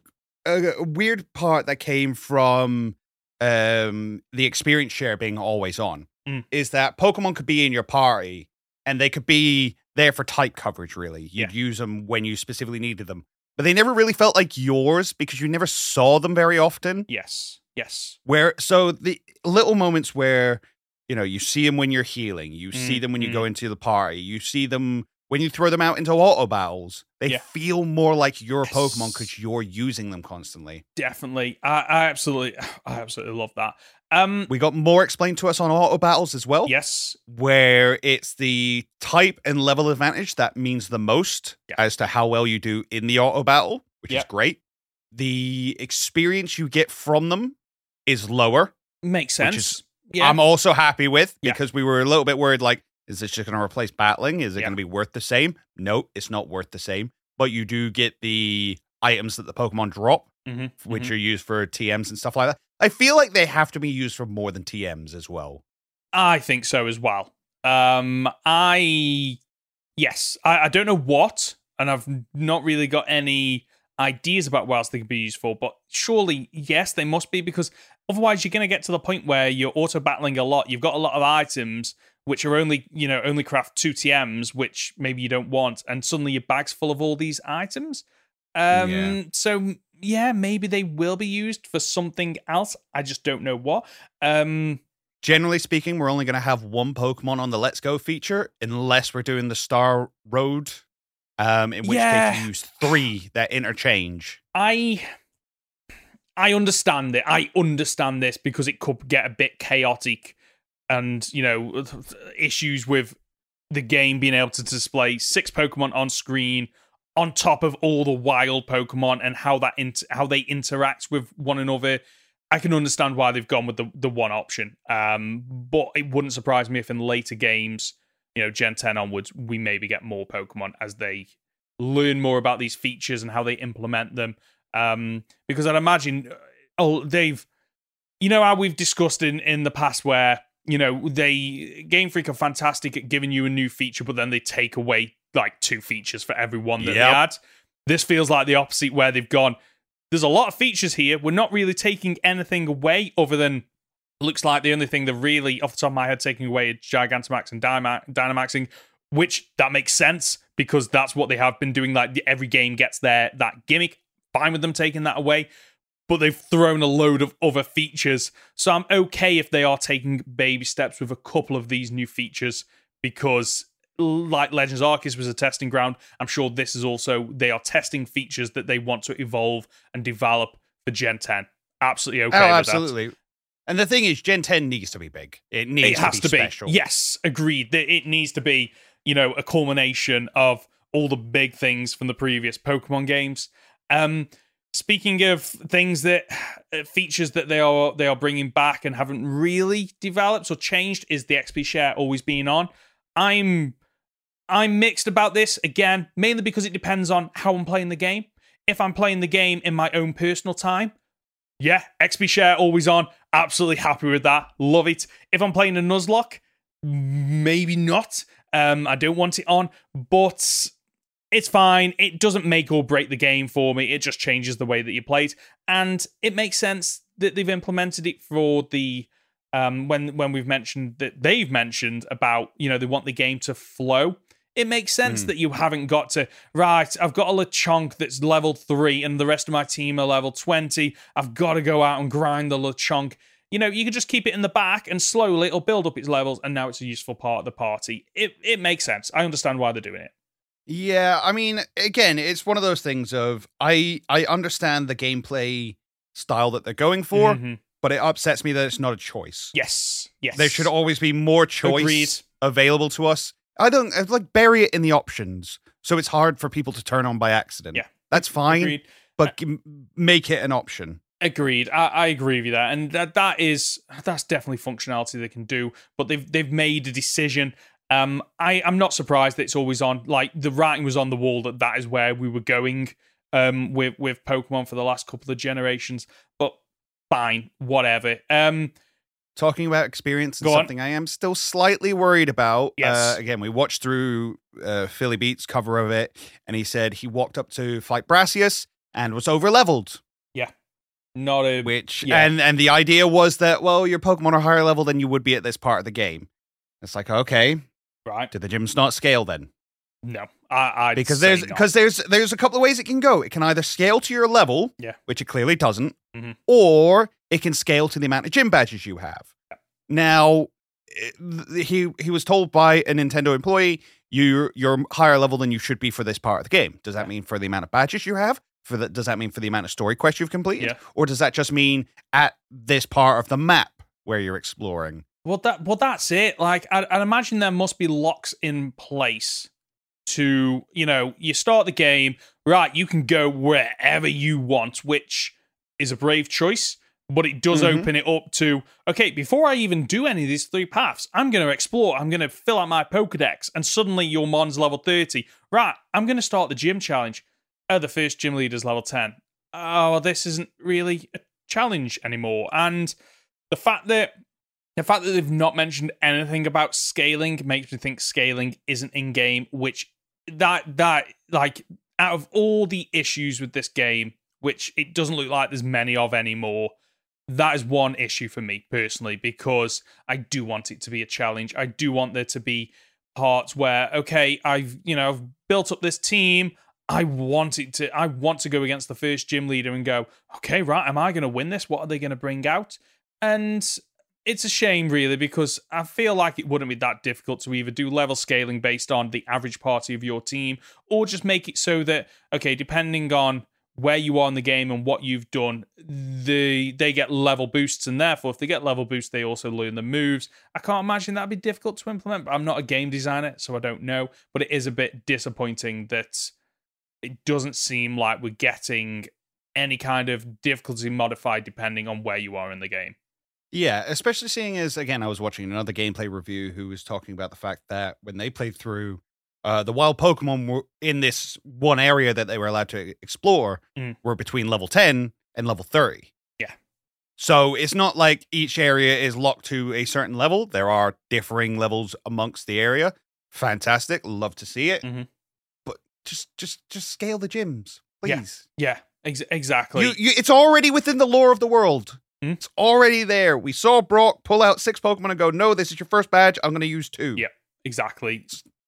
a a weird part that came from um the experience share being always on. Mm. Is that Pokemon could be in your party and they could be there for type coverage. Really, you'd use them when you specifically needed them, but they never really felt like yours because you never saw them very often. Yes. Yes. Where so the little moments where you know you see them when you're healing, you see Mm, them when you go into the party, you see them when you throw them out into auto battles. They Yeah. feel more like your Pokemon because you're using them constantly. Definitely. I, I absolutely I absolutely love that. Um We got more explained to us on auto battles as well, yes. where it's the type and level advantage that means the most Yeah. as to how well you do in the auto battle, which Yeah. is great. The experience you get from them is lower. Makes Which sense. is- yeah. I'm also happy with because we were a little bit worried like, is this just going to replace battling? Is it going to be worth the same? No, it's not worth the same. But you do get the items that the Pokemon drop, Mhm, which mhm. are used for TMs and stuff like that. I feel like they have to be used for more than TMs as well. I think so as well. Um, I yes, I, I don't know what, and I've not really got any ideas about what else they could be used for. But surely, yes, they must be because otherwise, you're going to get to the point where you're auto battling a lot. You've got a lot of items which are only you know only craft two TMs, which maybe you don't want, and suddenly your bag's full of all these items. Um, Yeah. so yeah, maybe they will be used for something else. I just don't know what. Um, Generally speaking, we're only going to have one Pokemon on the Let's Go feature unless we're doing the Star Road, um, in which case Yeah. you use three that interchange. I I understand it. I understand this because it could get a bit chaotic and, you know, issues with the game being able to display six Pokemon on screen on top of all the wild Pokemon and how that int- how they interact with one another. I can understand why they've gone with the, the one option. Um, but it wouldn't surprise me if in later games, you know, Gen 10 onwards, we maybe get more Pokemon as they learn more about these features and how they implement them. Um, because I'd imagine, oh, they've, you know, how we've discussed in in the past where you know they Game Freak are fantastic at giving you a new feature, but then they take away like two features for every one that Yep. they add. This feels like the opposite, where they've gone. There's a lot of features here. We're not really taking anything away, other than looks like the only thing they're really, off the top of my head, taking away is Gigantamax and Dynama- Dynamaxing, which that makes sense because that's what they have been doing. Like every game gets their that gimmick. Fine with them taking that away, but they've thrown a load of other features. So I'm okay if they are taking baby steps with a couple of these new features because like Legends Arceus was a testing ground, I'm sure this is also they are testing features that they want to evolve and develop for Gen 10. Absolutely okay. Oh, absolutely. That. And the thing is, Gen 10 needs to be big. It needs it has to be to special. Be. Yes, agreed. It needs to be, you know, a culmination of all the big things from the previous Pokemon games. Um, speaking of things that uh, features that they are they are bringing back and haven't really developed or changed is the XP share always being on. I'm I'm mixed about this again, mainly because it depends on how I'm playing the game. If I'm playing the game in my own personal time, yeah, XP share always on. Absolutely happy with that. Love it. If I'm playing a Nuzlocke, maybe not. Um, I don't want it on, but it's fine. It doesn't make or break the game for me. It just changes the way that you play it, and it makes sense that they've implemented it for the um, when when we've mentioned that they've mentioned about you know they want the game to flow it makes sense mm. that you haven't got to right i've got a lechonk that's level 3 and the rest of my team are level 20 i've got to go out and grind the lechonk you know you can just keep it in the back and slowly it'll build up its levels and now it's a useful part of the party. It, it makes sense. I understand why they're doing it. Yeah i mean again it's one of those things of i i understand the gameplay style that they're going for mm-hmm. but it upsets me that it's not a choice. Yes yes. There should always be more choice Agreed. available to us I don't I'd like bury it in the options, so it's hard for people to turn on by accident. Yeah, that's fine, Agreed. but uh, make it an option. Agreed. I, I, agree with you that, and that that is that's definitely functionality they can do. But they've they've made a decision. Um, I I'm not surprised that it's always on. Like the writing was on the wall that that is where we were going. Um, with with Pokemon for the last couple of generations, but fine, whatever. Um, talking about experience and something I am still slightly worried about. Yes. Uh, again, we watched through uh, Philly Beats cover of it, and he said he walked up to fight Brassius and was over leveled. Yeah. Not a which yeah. and and the idea was that well your Pokemon are higher level than you would be at this part of the game. It's like okay, right? Did the gyms not scale then? No, I i because there's because there's there's a couple of ways it can go. It can either scale to your level, yeah, which it clearly doesn't, mm-hmm. or it can scale to the amount of gym badges you have. Now, eh, he he was told by a Nintendo employee, "You you're higher level than you should be for this part of the game." Does that mean for the amount of badges you have? For the, does that mean for the amount of story quests you've completed, yeah. or does that just mean at this part of the map where you're exploring? Well, that well that's it. Like I, I'd imagine there must be locks in place to you know you start the game right. You can go wherever you want, which is a brave choice but it does mm-hmm. open it up to okay before i even do any of these three paths i'm going to explore i'm going to fill out my pokedex and suddenly your mon's level 30 right i'm going to start the gym challenge. Oh the first gym leader's level 10 oh this isn't really a challenge anymore. And the fact that the fact that they've not mentioned anything about scaling makes me think scaling isn't in game which that that like out of all the issues with this game which it doesn't look like there's many of anymore that is one issue for me personally because I do want it to be a challenge. I do want there to be parts where okay, I've you know I've built up this team. I want it to. I want to go against the first gym leader and go. Okay, right. Am I going to win this? What are they going to bring out? And it's a shame, really, because I feel like it wouldn't be that difficult to either do level scaling based on the average party of your team, or just make it so that okay, depending on where you are in the game and what you've done, the they get level boosts, and therefore, if they get level boosts, they also learn the moves. I can't imagine that'd be difficult to implement. But I'm not a game designer, so I don't know. But it is a bit disappointing that it doesn't seem like we're getting any kind of difficulty modified depending on where you are in the game. Yeah, especially seeing as again, I was watching another gameplay review who was talking about the fact that when they played through uh, the wild Pokemon were in this one area that they were allowed to explore mm. were between level 10 and level 30. Yeah. So it's not like each area is locked to a certain level. There are differing levels amongst the area. Fantastic. Love to see it. Mm-hmm. But just just just scale the gyms, please. Yeah. yeah ex- exactly. You, you, it's already within the lore of the world. Mm. It's already there. We saw Brock pull out six Pokemon and go, "No, this is your first badge. I'm going to use two. Yeah, exactly.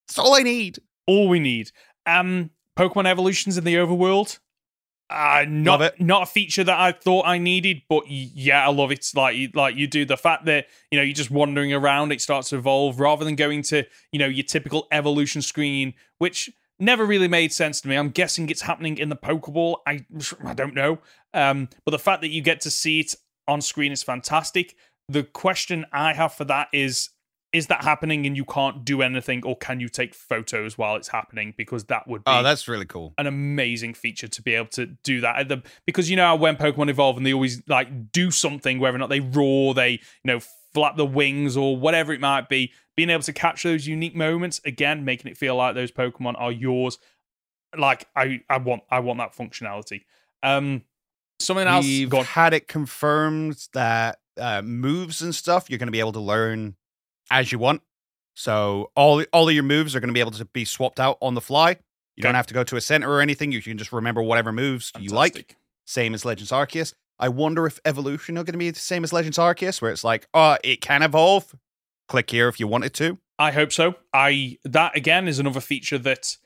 That's all I need. All we need. Um, Pokemon evolutions in the overworld. Uh, not Love it. not a feature that I thought I needed, but yeah, I love it. Like you- like you do the fact that you know you're just wandering around, it starts to evolve rather than going to you know your typical evolution screen, which never really made sense to me. I'm guessing it's happening in the Pokeball. I I don't know, um, but the fact that you get to see it on screen is fantastic. The question I have for that is is that happening and you can't do anything or can you take photos while it's happening? Because that would be Oh, that's really cool. an amazing feature to be able to do that. The, because you know how when pokemon evolve and they always like do something whether or not they roar they you know flap the wings or whatever it might be being able to capture those unique moments again making it feel like those pokemon are yours. Like i i want i want that functionality. Um something else We've had it confirmed that uh, moves and stuff you're going to be able to learn as you want. So all all of your moves are going to be able to be swapped out on the fly. You don't have to go to a center or anything. You can just remember whatever moves you like. Same as Legends Arceus. I wonder if evolution are going to be the same as Legends Arceus, where it's like, oh, it can evolve. Click here if you want it to. I hope so. I that again is another feature that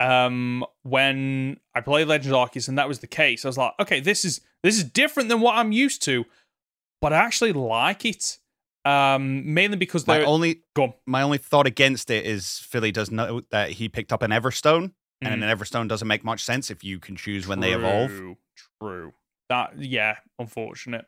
um when I played Legends Arceus and that was the case, I was like, okay, this is this is different than what I'm used to, but I actually like it. Um mainly because My only go my only thought against it is Philly does know that he picked up an Everstone, and Mm. an Everstone doesn't make much sense if you can choose when they evolve. True. That yeah, unfortunate.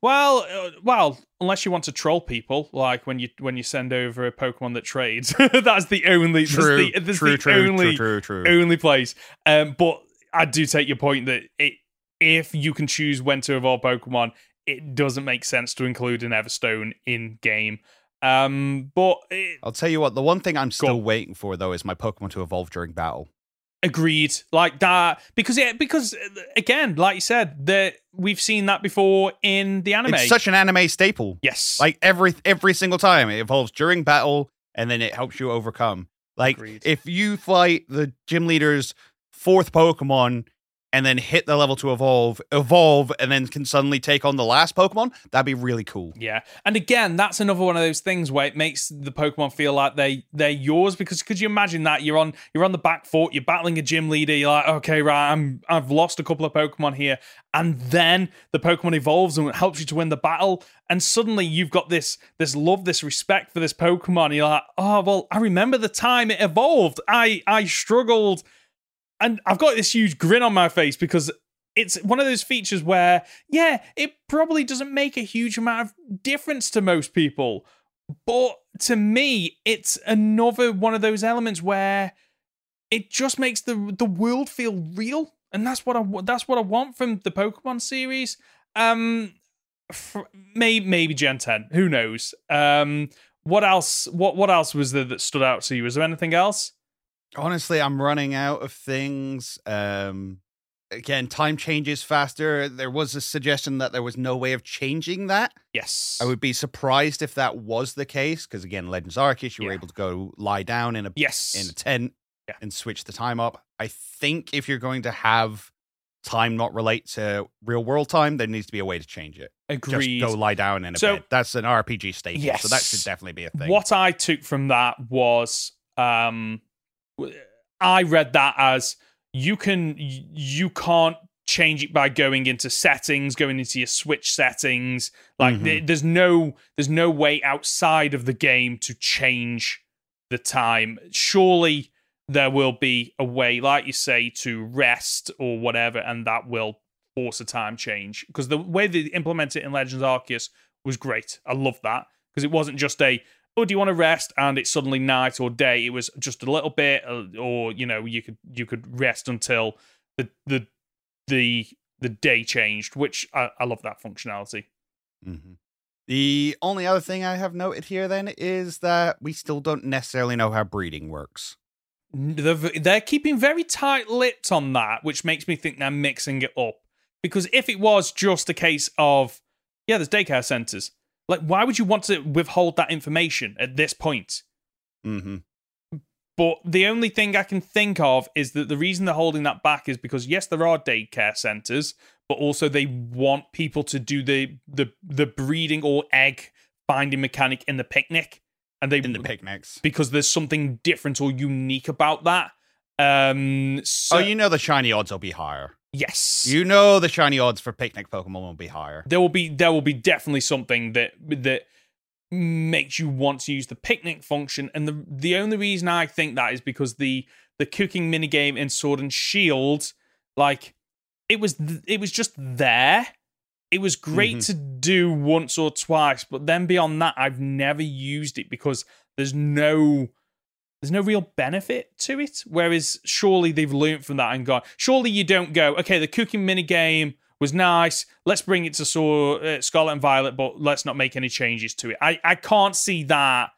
Well, uh, well, unless you want to troll people, like when you when you send over a Pokemon that trades, that's the only that's True, the, that's true, the true, only true, true, true. only place. Um, but I do take your point that it if you can choose when to evolve Pokemon, it doesn't make sense to include an Everstone in game. Um, but it, I'll tell you what. The one thing I'm still waiting for though is my Pokemon to evolve during battle. agreed, like that, because it because uh, again, like you said, that we've seen that before in the anime. It's such an anime staple. yes, Like every every single time it evolves during battle, and then it helps you overcome. Like Agreed. if you fight the gym leader's fourth Pokemon and then hit the level to evolve, evolve, and then can suddenly take on the last Pokemon, that'd be really cool. Yeah, and again, that's another one of those things where it makes the Pokemon feel like they they're yours because could you imagine that you're on you're on the back foot, you're battling a gym leader, you're like, okay, right, I'm I've lost a couple of Pokemon here, and then the Pokemon evolves and helps you to win the battle, and suddenly you've got this this love, this respect for this Pokemon. You're like, oh well, I remember the time it evolved. I I struggled, and I've got this huge grin on my face because it's one of those features where, yeah, it probably doesn't make a huge amount of difference to most people. But to me, it's another one of those elements where it just makes the the world feel real, and that's what I that's what I want from the Pokemon series. Um, maybe maybe Gen Ten, who knows? Um, what else? What what else was there that stood out to you? Was there anything else? Honestly, I'm running out of things. Um, again, time changes faster. There was a suggestion that there was no way of changing that. Yes, I would be surprised if that was the case, because again, Legends Arceus, you were able to go lie down in a Yes, in a tent Yeah. and switch the time up. I think if you're going to have time not relate to real world time, there needs to be a way to change it. agreed. Just go lie down in a So- bed. That's an RPG staple, so that should definitely be a thing. What I took from that was um I read that as you can you can't change it by going into settings, going into your Switch settings. Like Mhm. there- there's no there's no way outside of the game to change the time. Surely there will be a way, like you say, to rest or whatever, and that will force a time change. Because the way they implement it in Legends Arceus was great. I love that because it wasn't just a oh do you want to rest and it's suddenly night or day. It was just a little bit, uh, or you know you could you could rest until the the the the day changed, which I, I love that functionality. Mhm. The only other thing I have noted here then is that we still don't necessarily know how breeding works. They're, they're keeping very tight lipped on that, which makes me think they're mixing it up. Because if it was just a case of, yeah, there's daycare centers, like, why would you want to withhold that information at this point? hmm But the only thing I can think of is that the reason they're holding that back is because, yes, there are daycare centers, but also they want people to do the the the breeding or egg finding mechanic in the picnic. and they in the picnics. because there's something different or unique about that. Um, so oh, you know the shiny odds will be higher. Yes, You know the shiny odds for picnic Pokemon will be higher. there will be there will be definitely something that that makes you want to use the picnic function and the the only reason i think that is because the the cooking minigame in sword and shield like it was th- it was just there it was great Mhm. to do once or twice but then beyond that i've never used it because there's no there's no real benefit to it whereas surely they've learned from that and gone surely you don't go okay the cooking minigame was nice. Let's bring it to Sword, uh, Scarlet and Violet, but let's not make any changes to it. I, I can't see that.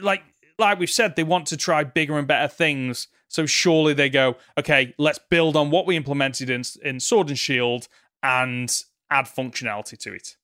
Like like we've said, they want to try bigger and better things. So surely they go, okay, let's build on what we implemented in in Sword and Shield and add functionality to it.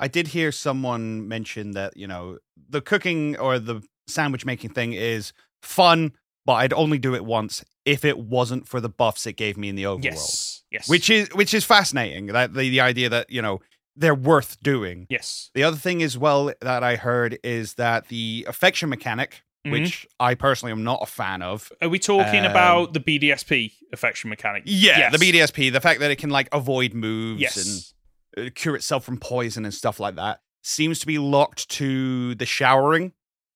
I did hear someone mention that, you know, the cooking or the sandwich making thing is fun, but I'd only do it once if it wasn't for the buffs it gave me in the overworld. Yes, yes, Which is which is fascinating. That the, the idea that, you know, they're worth doing. yes, The other thing as well that I heard is that the affection mechanic, Mhm. which I personally am not a fan of. Are we talking Um, about the BDSP affection mechanic? Yeah, Yes. the BDSP, the fact that it can like avoid moves Yes. and uh, cure itself from poison and stuff like that seems to be locked to the showering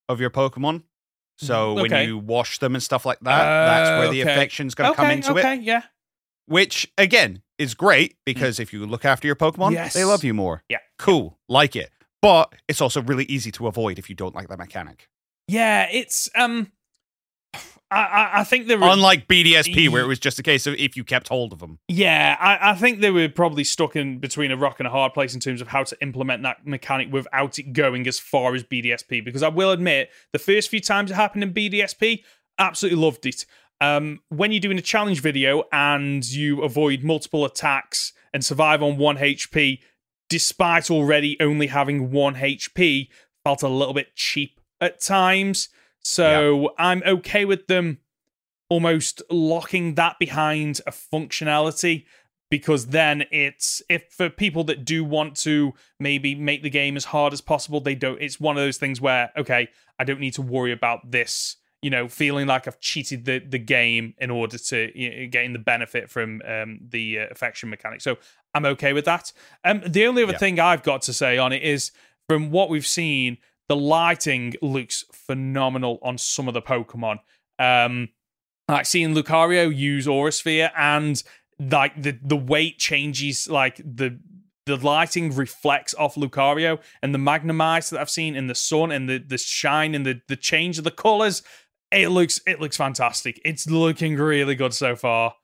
of your Pokemon. So Okay. when you wash them and stuff like that, that's where the Uh, okay. affection's going to okay, come into okay, it. yeah. Which again is great because if you look after your Pokemon, Yes. they love you more. Yeah. Cool, like it. But it's also really easy to avoid if you don't like that mechanic. Yeah, it's um I I, I think there were Unlike BDSP, where it was just a case of if you kept hold of them. Yeah, I, I think they were probably stuck in between a rock and a hard place in terms of how to implement that mechanic without it going as far as BDSP. Because I will admit, the first few times it happened in BDSP, absolutely loved it. Um, when you're doing a challenge video and you avoid multiple attacks and survive on one HP, despite already only having one HP, felt a little bit cheap at times. So I'm okay with them almost locking that behind a functionality because then it's if for people that do want to maybe make the game as hard as possible they don't it's one of those things where okay i don't need to worry about this you know feeling like i've cheated the the game in order to you know, gain the benefit from um, the uh, affection mechanic. So i'm okay with that. Um the only other Yeah. thing i've got to say on it is from what we've seen the lighting looks phenomenal on some of the pokemon um like seeing Lucario use Aura Sphere and like the the weight changes, like the the lighting reflects off Lucario and the Magnemite that I've seen in the sun and the the shine and the the change of the colors. It looks it looks fantastic. It's looking really good so far.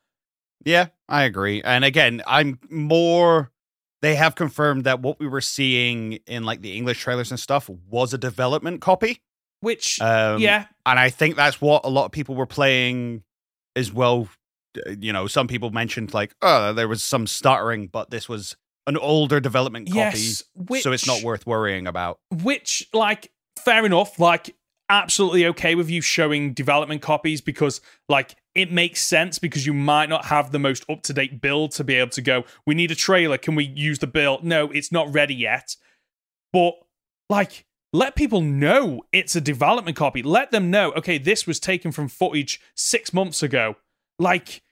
Yeah, I agree. And again, I'm more. They have confirmed that what we were seeing in like the English trailers and stuff was a development copy. Which Um, yeah, and I think that's what a lot of people were playing as well. You know, some people mentioned like, oh, there was some stuttering, but this was an older development copy, yes. Which, so it's not worth worrying about. which like fair enough like absolutely okay with you showing development copies because like it makes sense because you might not have the most up-to-date build to be able to go we need a trailer. Can we use the build? No it's not ready yet. But like let people know it's a development copy. Let them know okay this was taken from footage 6 months ago. Like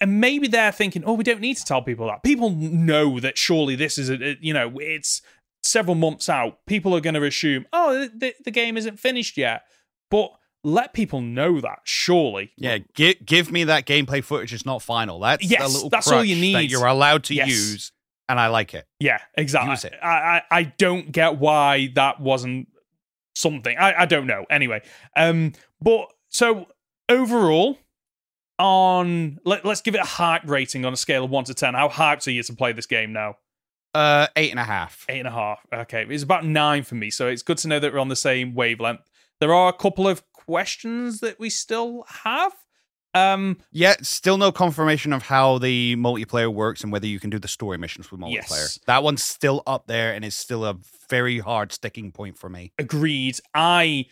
and maybe they're thinking oh we don't need to tell people that. People know that surely this is a, you know it's several months out, people are going to assume, oh, the, the game isn't finished yet. But let people know that, surely. Yeah, give give me that gameplay footage. It's not final. That's Yes, a little that's all you crutch that need. you're allowed to Yes. use, and I like it. Yeah, exactly. Use it. I, I, I don't get why that wasn't something. I, I don't know. Anyway, um, but so overall, on let, let's give it a hype rating on a scale of one to ten. How hyped are you to play this game now? Uh, eight and a half. Eight and a half. Okay, it's about nine for me. So it's good to know that we're on the same wavelength. There are a couple of questions that we still have. Um, Yeah, still no confirmation of how the multiplayer works and whether you can do the story missions with multiplayer. Yes. That one's still up there and is still a very hard sticking point for me. agreed. I,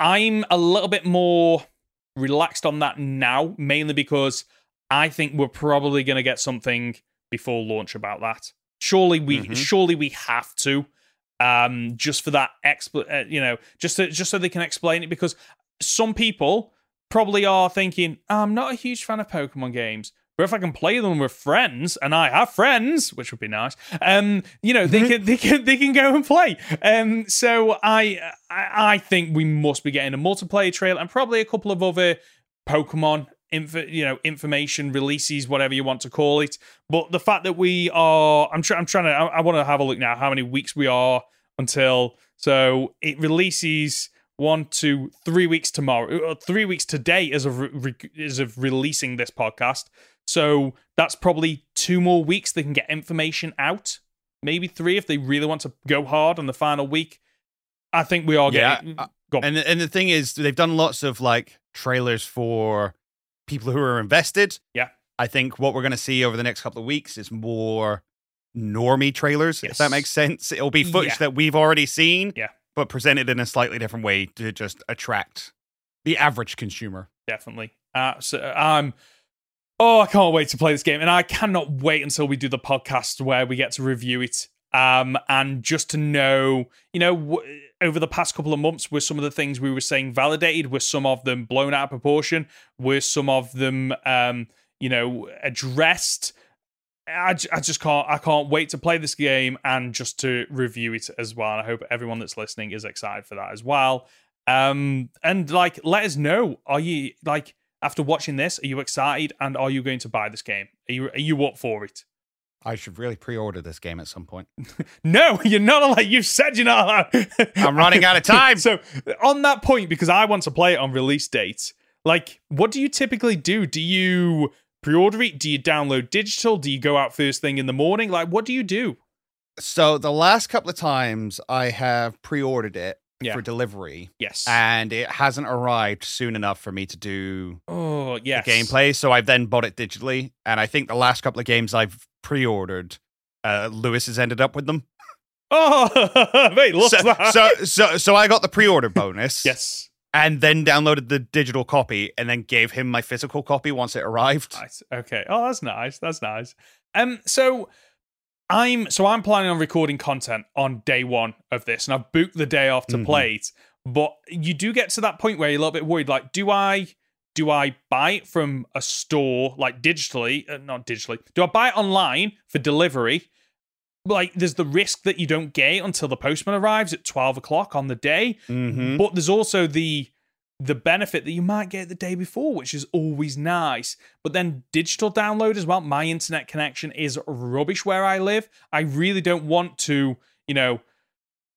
I'm a little bit more relaxed on that now, mainly because I think we're probably going to get something before launch about that. Surely we, Mhm. surely we have to. um, just for that expl- uh, you know, just to, just so they can explain it because some people probably are thinking, I'm not a huge fan of Pokemon games. But if I can play them with friends, and I have friends, which would be nice, um, you know, they can they can they can go and play. Um, so I I, I think we must be getting a multiplayer trailer and probably a couple of other Pokemon you know information releases whatever you want to call it. But the fact that we are i'm, I'm trying to I, I want to have a look now how many weeks we are until so it releases one two three weeks tomorrow uh, three weeks today as of re- as of releasing this podcast. So that's probably two more weeks they can get information out. Maybe three if they really want to go hard on the final week. I think we are Yeah, getting. And and the thing is, they've done lots of like trailers for people who are invested. Yeah. I think what we're going to see over the next couple of weeks is more normie trailers, if that makes sense. It'll be footage Yeah. that we've already seen, Yeah. but presented in a slightly different way to just attract the average consumer. definitely. Uh, so I'm. Oh, I can't wait to play this game, and I cannot wait until we do the podcast where we get to review it. Um, and just to know, you know, w- over the past couple of months, were some of the things we were saying validated? Were some of them blown out of proportion? Were some of them, um, you know, addressed? I, I just can't I can't wait to play this game and just to review it as well. And I hope everyone that's listening is excited for that as well. Um, and like, let us know. Are you like after watching this? Are you excited? And are you going to buy this game? Are you are you up for it? I should really pre-order this game at some point. No, you're not. Like you've said, you're not. allowed. I'm running out of time. so on that point, because I want to play it on release date. Like, what do you typically do? Do you pre-order it? Do you download digital? Do you go out first thing in the morning? Like, what do you do? So the last couple of times I have pre-ordered it Yeah. for delivery, Yes. and it hasn't arrived soon enough for me to do oh, yes. gameplay. So I've then bought it digitally, and I think the last couple of games I've pre-ordered, uh, Lewis has ended up with them. Oh, wait, look So, that. so, so, so I got the pre-order bonus, yes. and then downloaded the digital copy, and then gave him my physical copy once it arrived. Nice. Okay. Oh, that's nice. That's nice. Um, so I'm so I'm planning on recording content on day one of this, and I've booked the day off to Mhm. play it. But you do get to that point where you're a little bit worried. Like, do I do I buy it from a store like digitally? Uh, not digitally. Do I buy it online for delivery? Like, there's the risk that you don't get it until the postman arrives at twelve o'clock on the day. Mm-hmm. But there's also the the benefit that you might get the day before, which is always nice. But then digital download as well. My internet connection is rubbish where I live. I really don't want to, you know,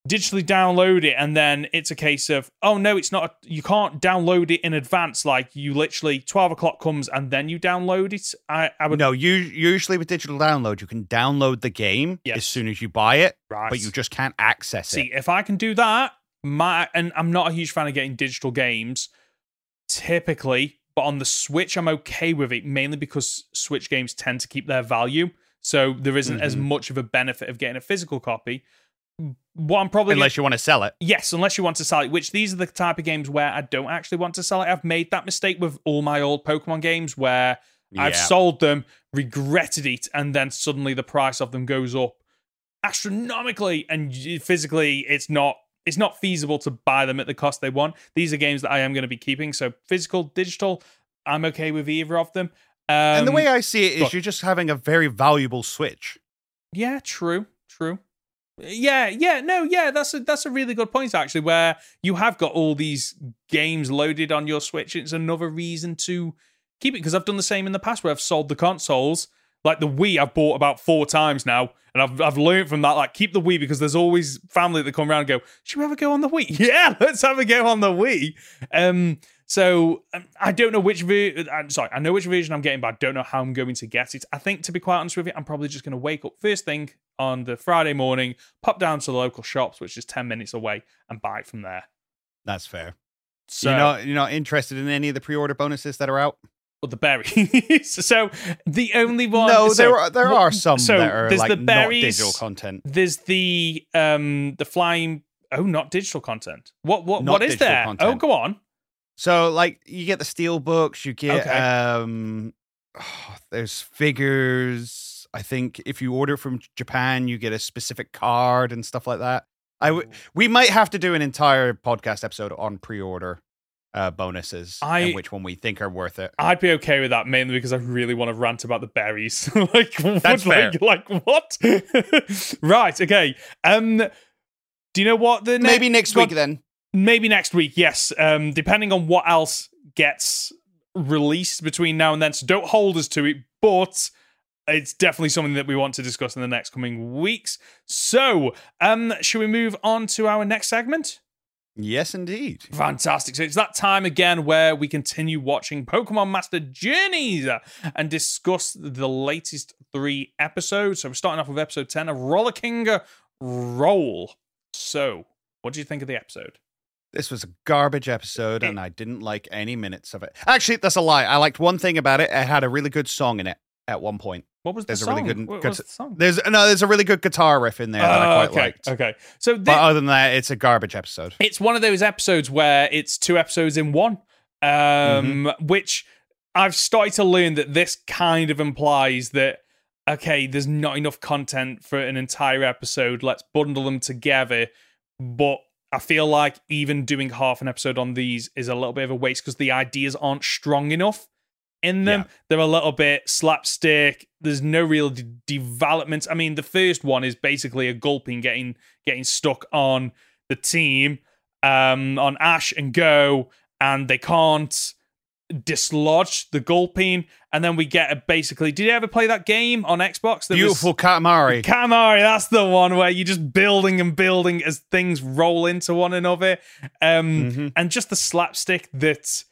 digitally download it and then it's a case of oh no it's not you can't download it in advance like you literally 12 o'clock comes and then you download it i i would No, you usually with digital download, you can download the game Yes. as soon as you buy it, right but you just can't access See, it. See if I can do that, my and I'm not a huge fan of getting digital games typically, but on the Switch I'm okay with it mainly because Switch games tend to keep their value. So there isn't as Mhm. much of a benefit of getting a physical copy. What I'm probably Unless you want to sell it. Yes, unless you want to sell it, which these are the type of games where I don't actually want to sell it. I've made that mistake with all my old Pokemon games where I've sold them, regretted it, and then suddenly the price of them goes up astronomically, and physically it's not it's not feasible to buy them at the cost they want. These are games that I am going to be keeping. So physical, digital, I'm okay with either of them. Um, and the way I see it is, is you're just having a very valuable Switch. Yeah, true, true. Yeah, yeah, no, yeah, that's a that's a really good point actually. Where you have got all these games loaded on your Switch, it's another reason to keep it because I've done the same in the past where I've sold the consoles. Like the Wii, I've bought about four times now, and I've I've learned from that. Like keep the Wii because there's always family that come around and go, "Should we ever go on the Wii?" Yeah, let's have a go on the Wii. Um, so um, I don't know which ver- I'm sorry, I know which version I'm getting, but I don't know how I'm going to get it. I think to be quite honest with you, I'm probably just going to wake up first thing on the Friday morning, pop down to the local shops, which is ten minutes away, and buy it from there. That's fair. So you're not you're not interested in any of the pre-order bonuses that are out? but the berries. so the only one. no, so- there are there are some so that are there's like the not berries, digital content. There's the um the flying. Oh, not digital content. What what Not what is there? Oh, go on. So like you get the steel books, you get Okay. um there's figures. I think if you order from Japan, you get a specific card and stuff like that. I w- we might have to do an entire podcast episode on pre-order uh, bonuses I- and which one we think are worth it. I'd be okay with that mainly because I really want to rant about the berries. like, That's what, like, like what? right. Okay. Um, do you know what the ne- Maybe next week then. Maybe next week. Yes. Um, depending on what else gets released between now and then. So don't hold us to it, but it's definitely something that we want to discuss in the next coming weeks. So, um, should we move on to our next segment? Yes, indeed. Fantastic. So it's that time again where we continue watching Pokemon Master Journeys and discuss the latest three episodes. So we're starting off with episode 10 of Rollicking Roll. So, what do you think of the episode? This was a garbage episode, and I didn't like any minutes of it. Actually, that's a lie. I liked one thing about it. It had a really good song in it at one point. What was the There's a song? really good- what good- song? There's no, there's a really good guitar riff in there that I Oh, quite okay. liked. Okay. So But other than that, it's a garbage episode. it's one of those episodes where it's two episodes in one um Mm-hmm. which i've started to learn that this kind of implies that okay there's not enough content for an entire episode let's bundle them together but i feel like even doing half an episode on these is a little bit of a waste because the ideas aren't strong enough in them. Yeah. they're a little bit slapstick. There's no real d- development i mean the first one is basically a Gulpin getting getting stuck on the team um on ash and go and they can't dislodge the Gulpin and then we get a basically did you ever play that game on xbox was- Beautiful Katamari. Katamari, that's the one where you're just building and building as things roll into one another. Um, Mhm. And just the slapstick that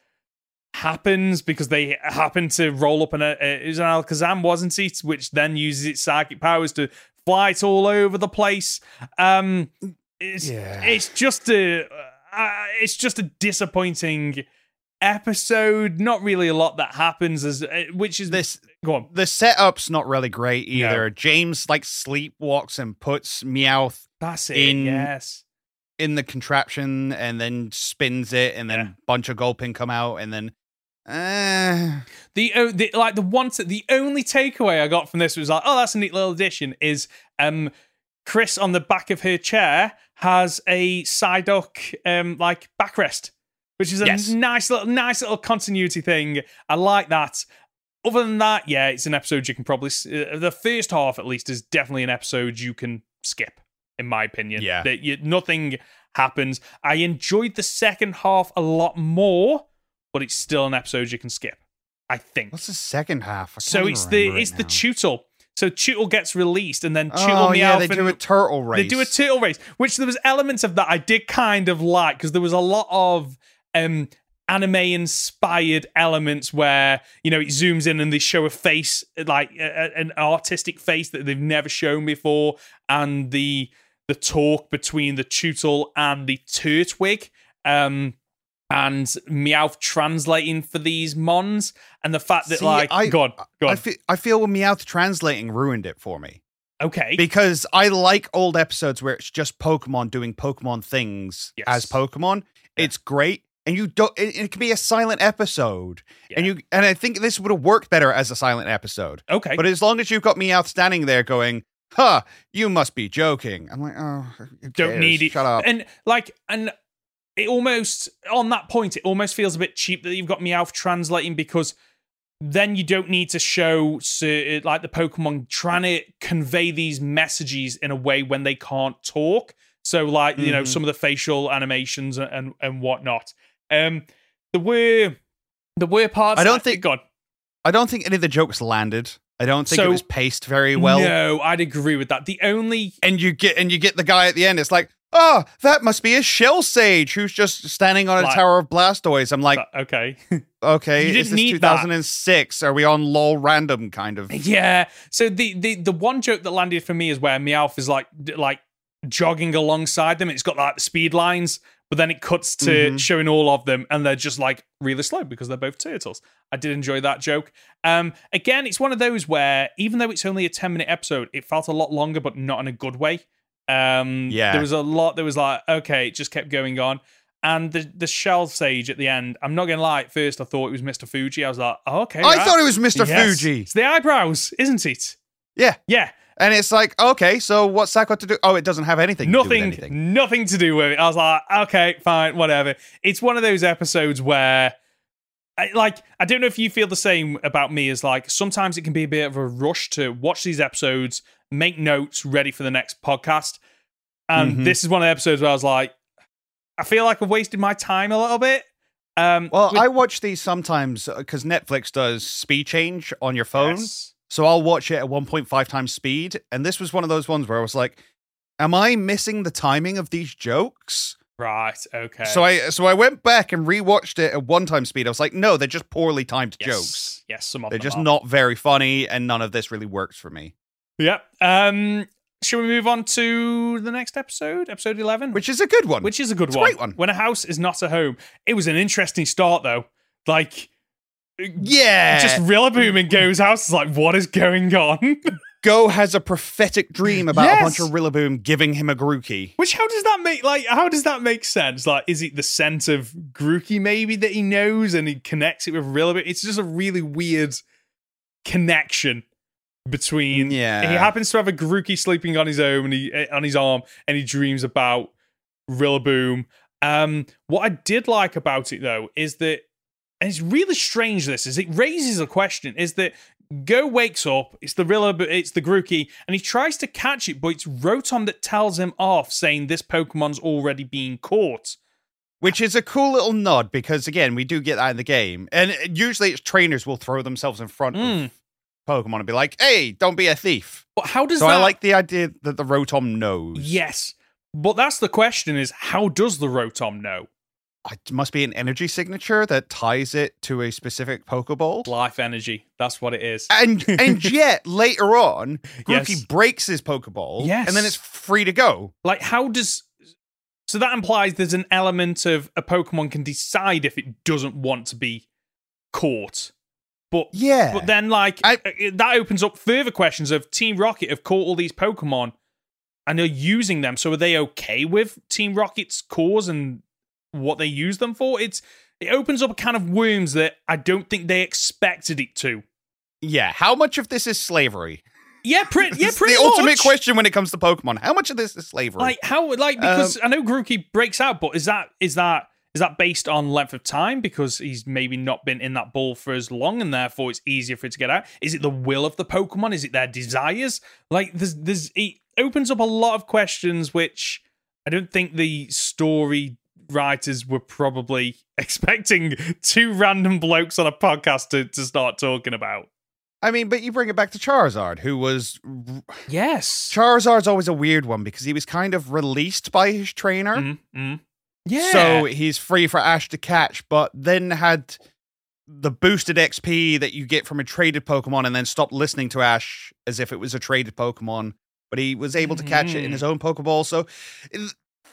happens because they happen to roll up in a, it was an Alakazam, wasn't it? Which then uses its psychic powers to fly it all over the place. Um, it's, Yeah. it's just a, uh, it's just a disappointing episode. Not really a lot that happens, as uh, which is This Go on. the setup's not really great either. James like sleepwalks and puts Meowth That's it. In- yes. in the contraption and then spins it, and then Yeah. a bunch of Gulpin come out, and then. Uh, The, the like the one t- the only takeaway I got from this was like, oh, that's a neat little addition. Is um Chris on the back of her chair has a Psyduck um like backrest, which is a Yes. nice little nice little continuity thing. I like that. Other than that, yeah, it's an episode you can probably uh, the first half at least is definitely an episode you can skip, in my opinion. Yeah. that you, nothing happens. I enjoyed the second half a lot more, but it's still an episode you can skip. I think. what's the second half? So it's the it it's the. Tootle. So Tootle gets released, and then Tootle Oh yeah, they do a turtle race. they do a turtle race, which there was elements of that I did kind of like because there was a lot of um anime inspired elements where you know it zooms in and they show a face like a, an artistic face that they've never shown before, and the the talk between the Tootle and the Turtwig. Um, and Meowth translating for these mons, and the fact that See, like, I- God, God, I feel I feel Meowth translating ruined it for me okay, because I like old episodes where it's just Pokemon doing Pokemon things Yes. as Pokemon. It's great, and you don't. It, it can be a silent episode, and you and I think this would have worked better as a silent episode. okay, But as long as you've got Meowth standing there going, "Huh, you must be joking," I'm like, "Oh, don't need it. Shut up." And like, and it almost on that point, it almost feels a bit cheap that you've got me Meowth translating because then you don't need to show like the Pokemon trying to convey these messages in a way when they can't talk. So like you know Mhm. some of the facial animations and and, and whatnot. Um, the were the were parts. I don't that- think- God. I don't think any of the jokes landed. I don't think So- it was paced very well. no, I'd agree with that. The only and you get and you get the guy at the end. It's like, oh, that must be a shell sage who's just standing on a Like- tower of Blastoise. I'm like, okay. okay, You didn't this need that. 2006? Are we on lol random kind of? Yeah. So the the the one joke that landed for me is where Meowth is like like jogging alongside them. It's got like the speed lines, but then it cuts to Mhm. showing all of them, and they're just like really slow because they're both turtles. I did enjoy that joke. Um, again, it's one of those where even though it's only a ten minute episode, it felt a lot longer, but not in a good way. Um, Yeah. There was a lot. There was like okay, it just kept going on. And the the shell sage at the end, I'm not gonna lie. At first, I thought it was Mr. Fuji. I was like, oh, okay. I right. thought it was Mr. Yes. Fuji. It's the eyebrows, isn't it? Yeah. Yeah. And it's like, okay, so what's that got to do? Oh, it doesn't have anything. To do with nothing, anything. nothing to do with it. I was like, okay, fine, whatever. It's one of those episodes where, I, like, I don't know if you feel the same about me as like sometimes it can be a bit of a rush to watch these episodes, make notes, ready for the next podcast. And Mhm. this is one of the episodes where I was like, I feel like I've wasted my time a little bit. Um, Well, with- I watch these sometimes because Netflix does speed change on your phone. Yes. So I'll watch it at 1.5 times speed. And this was one of those ones where I was like, am I missing the timing of these jokes? Right. Okay. So I so I went back and rewatched it at one time speed. I was like, no, they're just poorly timed yes. jokes. Yes. Some of They're just are. not very funny, and none of this really works for me. Yep. Um, shall we move on to the next episode, episode eleven, Which is a good one. which is a good It's a one. great one. When a house is not a home. It was an interesting start though. Like yeah. just Rillaboom in Go's house is like, what is going on? Go has a prophetic dream about a bunch Yes. of Rillaboom giving him a Grookey. Which how does that make like how does that make sense? Like, is it the scent of Grookey maybe that he knows and he connects it with Rillaboom? It's just a really weird connection between Yeah. he happens to have a Grookey sleeping on his own and he eh, on his arm and he dreams about Rillaboom. Um, what I did like about it though is that and it's really strange this is it raises a question is that Go wakes up, it's the Rilla, but it's the Grookey, and he tries to catch it, but it's Rotom that tells him off, saying this Pokemon's already being caught. Which is a cool little nod because again, we do get that in the game. And usually it's trainers will throw themselves in front Mm. of Pokemon and be like, hey, don't be a thief. But how does So that I like the idea that the Rotom knows. Yes. But that's the question is how does the Rotom know? It must be an energy signature that ties it to a specific Pokeball. Life energy. That's what it is. And and yet later on, Grookey Yes. breaks his Pokeball. Yes. And then it's free to go. Like how does so that implies there's an element of a Pokemon can decide if it doesn't want to be caught. But Yeah. But then, like, I- uh, that opens up further questions of Team Rocket have caught all these Pokemon and are using them. So are they okay with Team Rocket's cause and what they use them for? It's it opens up a kind of worms that I don't think they expected it to. yeah. How much of this is slavery? Yeah, pretty. Yeah, pretty the ultimate question when it comes to Pokemon. How much of this is slavery? Like how? Like because um, I know Grookey breaks out, but is that is that is that based on length of time because he's maybe not been in that ball for as long and therefore it's easier for it to get out? Is it the will of the Pokemon? Is it their desires? Like there's there's it opens up a lot of questions which I don't think the story writers were probably expecting two random blokes on a podcast to, to start talking about. I mean, but you bring it back to Charizard, who was Yes. Charizard's always a weird one because he was kind of released by his trainer. Mm, mm. Yeah. So he's free for Ash to catch, but then had the boosted XP that you get from a traded Pokemon and then stopped listening to Ash as if it was a traded Pokemon. But he was able to catch it in Mhm. his own Pokeball. So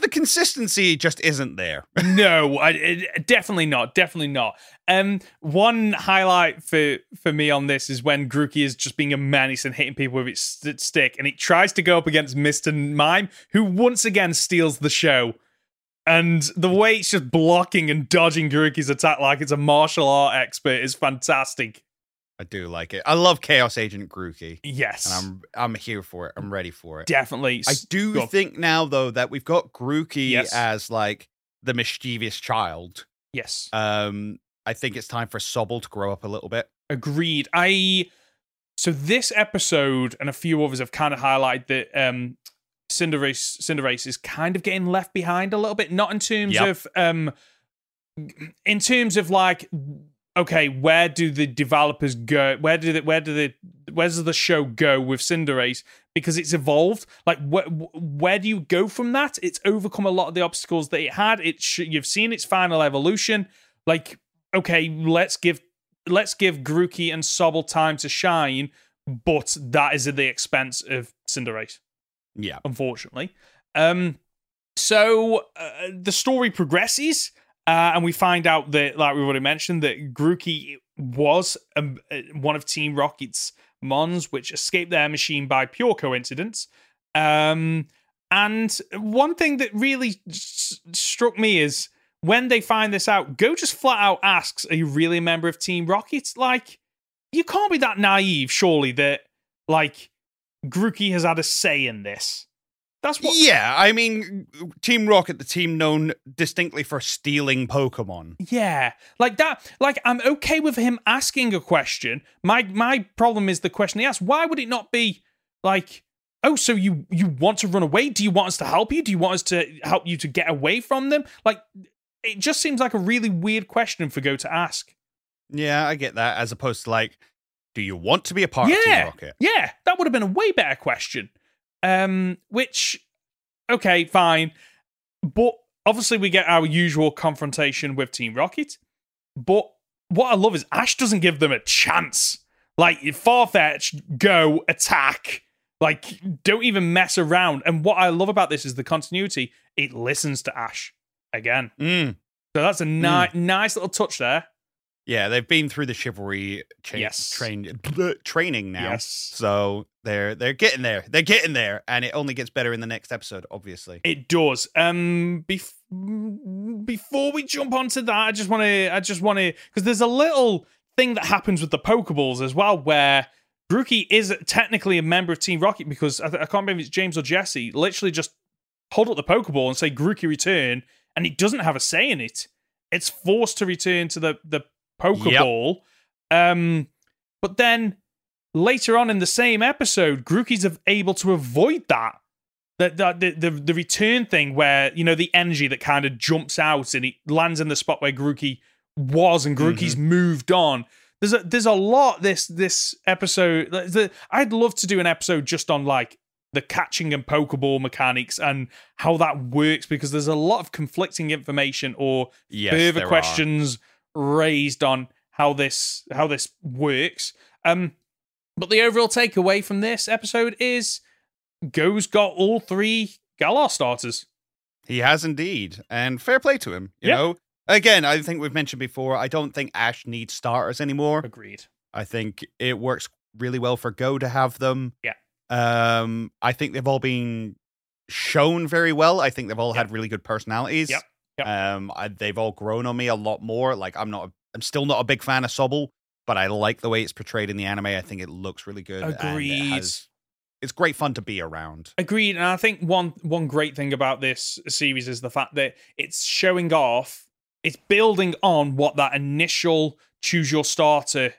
the consistency just isn't there. no, I, it- definitely not. Definitely not. Um, one highlight for for me on this is when Grookey is just being a menace and hitting people with its st- stick, and it tries to go up against Mister Mime, who once again steals the show. And the way it's just blocking and dodging Grookey's attack like it's a martial art expert is fantastic. I do like it. I love Chaos Agent Grookey. Yes, And I'm I'm here for it. I'm ready for it. definitely. I do go think now though that we've got Grookey Yes. as like the mischievous child. yes. Um, I think it's time for Sobble to grow up a little bit. Agreed. I so this episode and a few others have kind of highlighted that um Cinderace Cinderace is kind of getting left behind a little bit, not in terms Yep. of um in terms of like okay, where do the developers go? Where do the where do the where does the show go with Cinderace? Because it's evolved. Like where where do you go from that? It's overcome a lot of the obstacles that it had. It sh- you've seen its final evolution. Like okay, let's give let's give Grookey and Sobble time to shine, but that is at the expense of Cinderace Yeah. unfortunately. Um, so uh, the story progresses, uh, and we find out that, like we've already mentioned, that Grookey was um, uh, one of Team Rocket's Mons, which escaped their machine by pure coincidence. Um, and one thing that really s- struck me is when they find this out, Go just flat out asks, "Are you really a member of Team Rocket?" Like, you can't be that naive, surely. That like Grookey has had a say in this. That's what. Yeah, I mean, Team Rocket, the team known distinctly for stealing Pokemon. Yeah, like that. Like I'm okay with him asking a question. My my problem is the question he asked. Why would it not be like, oh, so you you want to run away? Do you want us to help you? Do you want us to help you to get away from them? Like, it just seems like a really weird question for Go to ask. Yeah, I get that. As opposed to like, do you want to be a part of Team Rocket? yeah, that would have been a way better question. Um, which, okay, fine, but obviously we get our usual confrontation with Team Rocket. But what I love is Ash doesn't give them a chance. Like far Farfetch, go attack. Like don't even mess around. And what I love about this is the continuity. It listens to Ash again. Mm. So that's a ni- nice little touch there. Yeah, they've been through the chivalry cha- Yes. train training now. Yes. So they're they're getting there. They're getting there, and it only gets better in the next episode, obviously. It does. Um, bef- before we jump onto that, I just want to, I just want to, because there's a little thing that happens with the Pokeballs as well, where Grookey is technically a member of Team Rocket because I, th- I can't remember if it's James or Jesse. Literally, just hold up the Pokeball and say Grookey return, and he doesn't have a say in it. It's forced to return to the the Pokeball. Um, but then later on in the same episode, Grookey's able to avoid that. The, the, the, the, the return thing where, you know, the energy that kind of jumps out and it lands in the spot where Grookey was and Grookey's moved on. There's a there's a lot this this episode. The, I'd love to do an episode just on like the catching and pokeball mechanics and how that works because there's a lot of conflicting information or Yes, further there are. questions raised on how this how this works. Um, but the overall takeaway from this episode is Go's got all three Galar starters. He has indeed, and fair play to him. You Yeah. know, again, I think we've mentioned before. I don't think Ash needs starters anymore. Agreed. I think it works really well for Go to have them. Yeah. Um, I think they've all been shown very well. I think they've all had really good personalities. Yep. Yep. Um, I, they've all grown on me a lot more. Like I'm not, a, I'm still not a big fan of Sobble, but I like the way it's portrayed in the anime. I think it looks really good. and it Agreed. has- it's great fun to be around. Agreed. And I think one one great thing about this series is the fact that it's showing off, it's building on what that initial choose your starter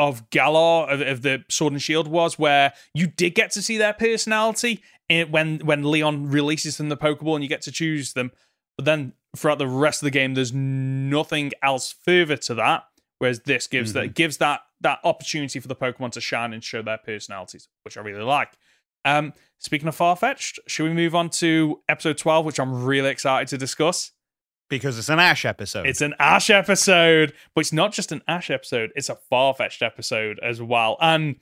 of Galar of, of the Sword and Shield was, where you did get to see their personality when when Leon releases them the Pokeball and you get to choose them. But then throughout the rest of the game, there's nothing else further to that. Whereas this gives that gives that that opportunity for the Pokemon to shine and show their personalities, which I really like. Um, speaking of Farfetch'd, should we move on to episode 12, which I'm really excited to discuss? Because it's an Ash episode. It's an Ash episode, but it's not just an Ash episode, it's a Farfetch'd episode as well. And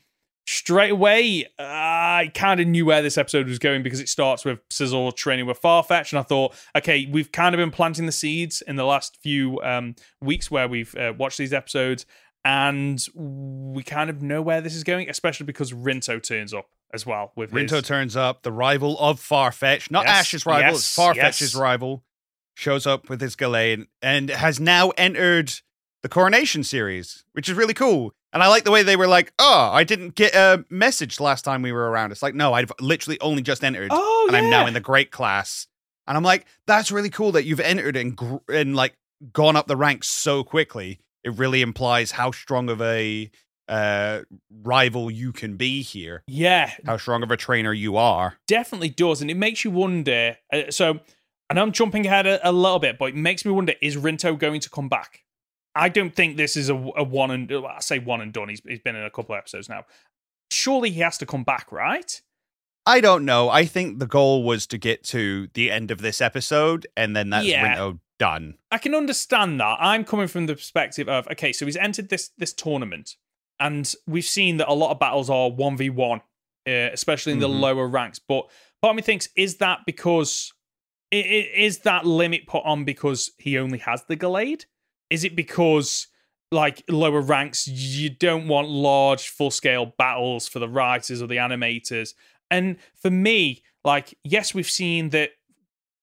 straight away, I kind of knew where this episode was going because it starts with Sizzle training with Farfetch. And I thought, okay, we've kind of been planting the seeds in the last few um, weeks where we've uh, watched these episodes. And we kind of know where this is going, especially because Rinto turns up as well with his- Rinto turns up, the rival of Farfetch, not Yes, Ash's rival, yes, it's Farfetch's yes. rival, shows up with his Gallade and has now entered the Coronation series, which is really cool. And I like the way they were like, oh, I didn't get a message last time we were around. It's like, no, I've literally only just entered Oh, and I'm now in the great class. And I'm like, that's really cool that you've entered and, gr- and like gone up the ranks so quickly. It really implies how strong of a uh, rival you can be here, Yeah, how strong of a trainer you are. definitely does, and it makes you wonder. Uh, so, and I'm jumping ahead a, a little bit, but it makes me wonder: is Rinto going to come back? I don't think this is a, a one and I say one and done. He's he's been in a couple of episodes now. Surely he has to come back, right? I don't know. I think the goal was to get to the end of this episode, and then that's Yeah. Rinto done. I can understand that. I'm coming from the perspective of okay, so he's entered this this tournament, and we've seen that a lot of battles are one v one, uh, especially in the Mhm. lower ranks. But part of me thinks is that because is that limit put on because he only has the Gallade? Is it because like lower ranks you don't want large full scale battles for the writers or the animators? And for me, like yes, we've seen that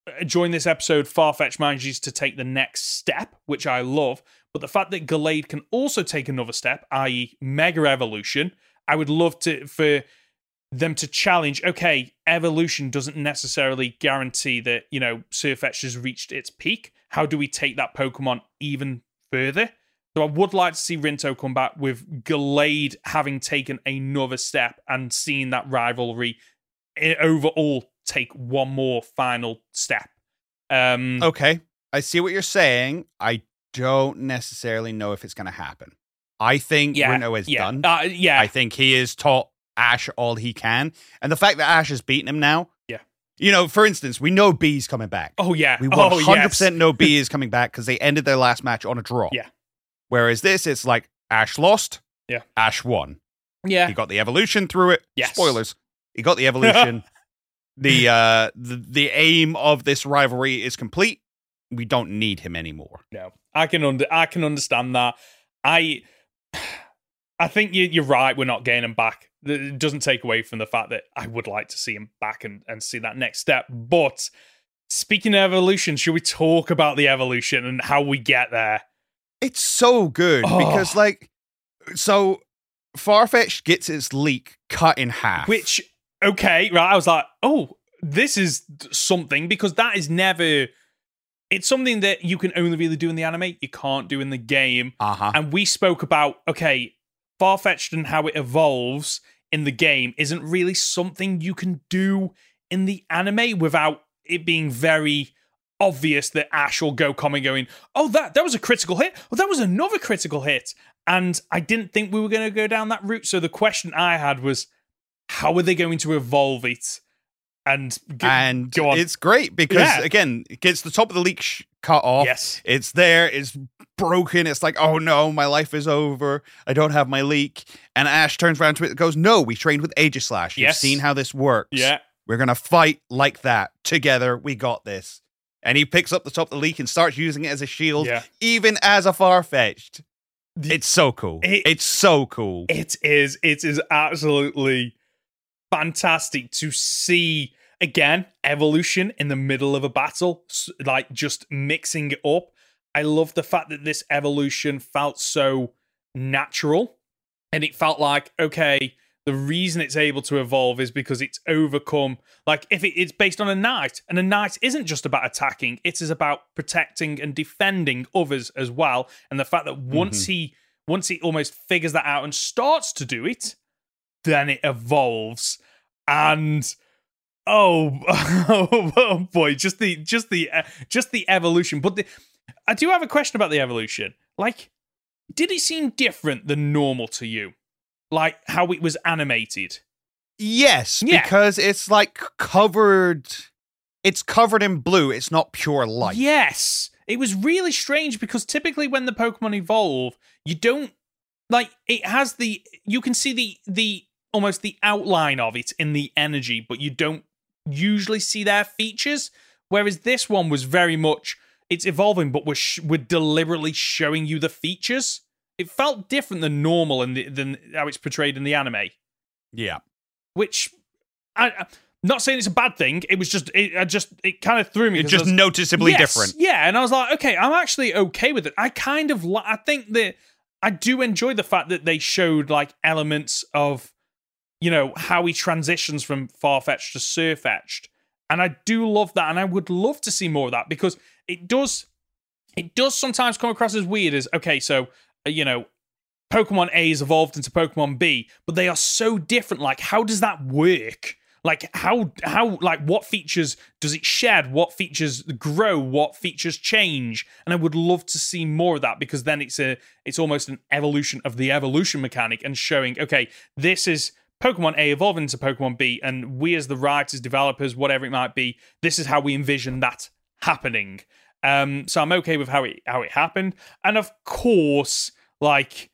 uh, during this episode, Farfetch manages to take the next step, which I love. But the fact that Gallade can also take another step, i.e., Mega Evolution, I would love to for them to challenge. Okay, evolution doesn't necessarily guarantee that you know Sirfetch'd has reached its peak. How do we take that Pokemon even further? So I would like to see Rinto come back with Gallade having taken another step and seeing that rivalry eh, overall take one more final step. Um, Okay. I see what you're saying. I don't necessarily know if it's going to happen. I think yeah, is yeah, done. Uh, yeah, I think he has taught Ash all he can. And the fact that Ash has beaten him now. You know, for instance, we know Bea is coming back. oh yeah, We oh 100% know B is coming back because they ended their last match on a draw. Yeah. Whereas this, it's like Ash lost. Yeah. Ash won. Yeah, He got the evolution through it. Yes. Spoilers. He got the evolution. the uh the, the aim of this rivalry is complete. We don't need him anymore. No, I can under I can understand that. I I think you, you're right. We're not getting him back. It doesn't take away from the fact that I would like to see him back and, and see that next step. But speaking of evolution, should we talk about the evolution and how we get there? It's so good Oh. because like so Farfetch gets its leek cut in half. Which okay, right? I was like, oh, this is something because that is never. It's something that you can only really do in the anime. You can't do in the game. uh-huh. and we spoke about okay Farfetch'd and how it evolves in the game isn't really something you can do in the anime without it being very obvious that ash will go coming going oh that that was a critical hit. Oh that was another critical hit. And i didn't think we were going to go down that route. So the question i had was how are they going to evolve it and g- and go on it's great because Yeah. again, it gets the top of the leek sh- cut off. yes It's there, it's broken. It's like, oh no, my life is over. I don't have my leek. And Ash turns around to it and goes, No, we trained with Aegislash. You've Yes. seen how this works. yeah We're gonna fight like that. Together, we got this. And he picks up the top of the leek and starts using it as a shield, yeah even as a Farfetch'd. The- It's so cool. It- it's so cool. It is. It is absolutely fantastic to see again evolution in the middle of a battle, like just mixing it up. I love the fact that this evolution felt so natural and it felt like, okay, the reason it's able to evolve is because it's overcome. Like, if it, it's based on a knight, and a knight isn't just about attacking, it is about protecting and defending others as well. And the fact that mm-hmm. once he once he almost figures that out and starts to do it, then it evolves. And oh, oh, boy, just the just the uh, just the evolution. But the, I do have a question about the evolution. Like, did it seem different than normal to you? Like how it was animated? Yes, Yeah. because it's like covered. It's covered in blue. It's not pure light. Yes. It was really strange because typically when the Pokemon evolve, you don't like it has the you can see the the almost the outline of it in the energy, but you don't usually see their features. Whereas this one was very much it's evolving, but we're sh- we're deliberately showing you the features. It felt different than normal and than how it's portrayed in the anime Yeah. which I, I'm not saying it's a bad thing. It was just it I just it kind of threw me. It's just was- noticeably Yes, different. Yeah, and I was like, okay, I'm actually okay with it. I kind of li- I think that I do enjoy the fact that they showed like elements of you know how he transitions from Farfetch'd to Sirfetch'd, and I do love that, and I would love to see more of that because it does it does sometimes come across as weird as okay, so uh, you know. Pokemon A is evolved into Pokemon B, but they are so different. Like, how does that work? Like, how how like what features does it shed? What features grow? What features change? And I would love to see more of that because then it's a it's almost an evolution of the evolution mechanic and showing okay, this is Pokemon A evolving into Pokemon B, and we as the writers, developers, whatever it might be, this is how we envision that happening. Um, so I'm okay with how it how it happened, and of course, like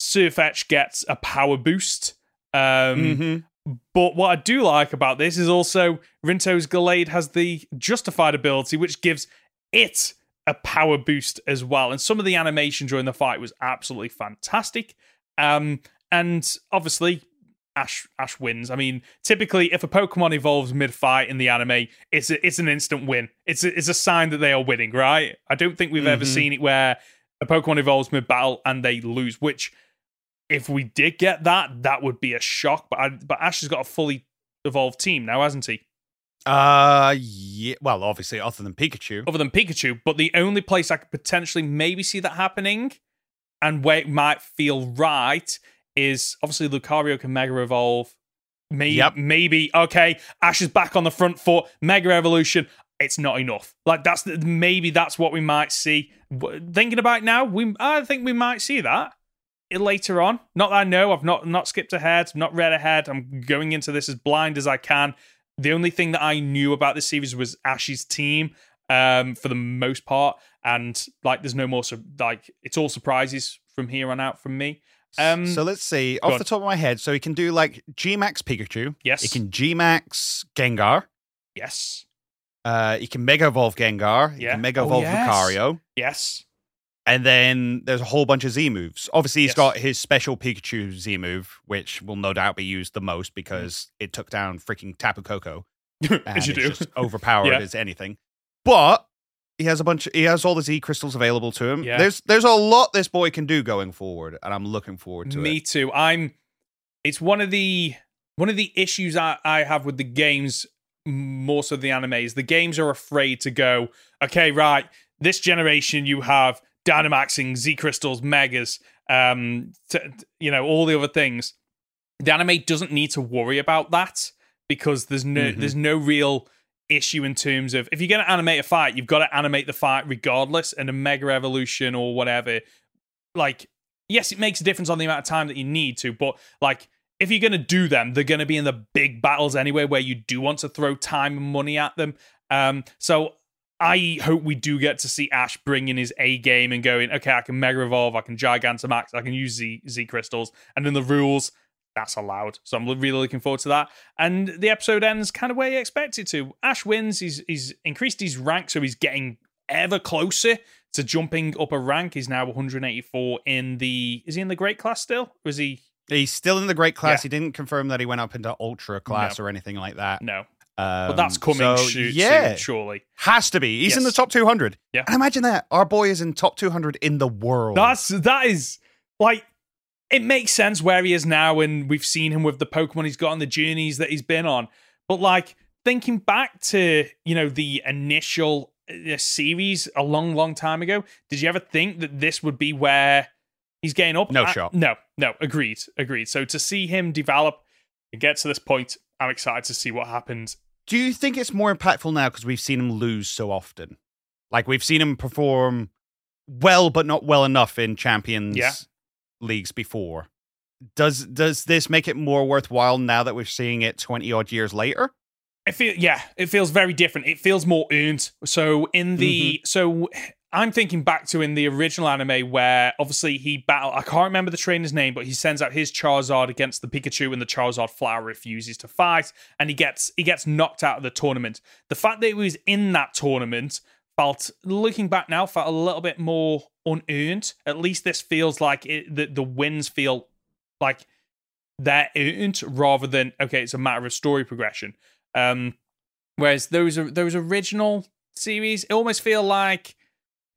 Surfetch gets a power boost. Um, Mhm. but what I do like about this is also Rinto's Gallade has the justified ability, which gives it a power boost as well. And some of the animation during the fight was absolutely fantastic. Um, and obviously, Ash Ash wins. I mean, typically, if a Pokemon evolves mid fight in the anime, it's a, it's an instant win. It's a, it's a sign that they are winning, right? I don't think we've ever Mhm. seen it where a Pokemon evolves mid battle and they lose, which if we did get that, that would be a shock. But I, but Ash has got a fully evolved team now, hasn't he? Uh, yeah. Well, obviously, other than Pikachu. Other than Pikachu, but the only place I could potentially maybe see that happening, and where it might feel right, is obviously Lucario can Mega Evolve. Maybe, Yep. maybe okay. Ash is back on the front foot. Mega Evolution. It's not enough. Like that's the, maybe that's what we might see. Thinking about it now, we I think we might see that later on. Not that I know. I've not not skipped ahead. Not read ahead. I'm going into this as blind as I can. The only thing that I knew about this series was Ash's team, um, for the most part, and like there's no more like it's all surprises from here on out from me. Um, so let's see. Off on. the top of my head, so he can do like G Max Pikachu. Yes. He can G Max Gengar. Yes, Uh, he can Mega Evolve Gengar. He Yeah. can Mega Oh, Evolve yes. Lucario. yes, And then there's a whole bunch of Z moves. Obviously, he's Yes. got his special Pikachu Z move, which will no doubt be used the most because it took down freaking Tapu Koko. and as you it's do. just overpowered Yeah. as anything. But he has a bunch. he has all the Z crystals available to him. Yeah. There's there's a lot this boy can do going forward, and I'm looking forward to Me it. too. I'm. It's one of the one of the issues I, I have with the games more so the anime is the games are afraid to go. Okay, right. This generation you have Dynamaxing, Z crystals, Megas, um, t- t- you know all the other things. The anime doesn't need to worry about that because there's no Mhm. there's no real issue in terms of if you're going to animate a fight, you've got to animate the fight regardless. And a Mega Evolution or whatever, like yes, it makes a difference on the amount of time that you need to, but like if you're going to do them, they're going to be in the big battles anyway, where you do want to throw time and money at them. Um, so I hope we do get to see Ash bring in his A game and going, okay, I can Mega Evolve, I can Gigantamax, I can use Z Z crystals, and then the rules. That's allowed, so I'm really looking forward to that. And the episode ends kind of where you expect it to. Ash wins. He's he's increased his rank, so he's getting ever closer to jumping up a rank. He's now 184 in the. Is he in the great class still? Or is he? He's still in the great class. Yeah. He didn't confirm that he went up into ultra class or anything like that. No, Um, but that's coming. so, shoo- yeah, soon, surely. has to be. He's in the top 200. Yeah. and imagine that our boy is in top 200 in the world. That's that is like it makes sense where he is now, and we've seen him with the Pokemon he's got and the journeys that he's been on. But like thinking back to you know the initial uh, series a long, long time ago, did you ever think that this would be where he's getting up? No I- shot. No, no. Agreed, agreed. So to see him develop and get to this point, I'm excited to see what happens. Do you think it's more impactful now because we've seen him lose so often? Like we've seen him perform well, but not well enough in Champions Yeah. Leagues before. Does does this make it more worthwhile now that we're seeing it twenty odd years later? I feel yeah, it feels very different. It feels more earned. So in the mm-hmm. so I'm thinking back to in the original anime where obviously he battle I can't remember the trainer's name, but he sends out his Charizard against the Pikachu and the Charizard flower refuses to fight and he gets he gets knocked out of the tournament. The fact that he was in that tournament felt looking back now felt a little bit more unearned. At least this feels like it, the the wins feel like they're earned rather than okay, it's a matter of story progression. Um, whereas those those original series, it almost feel like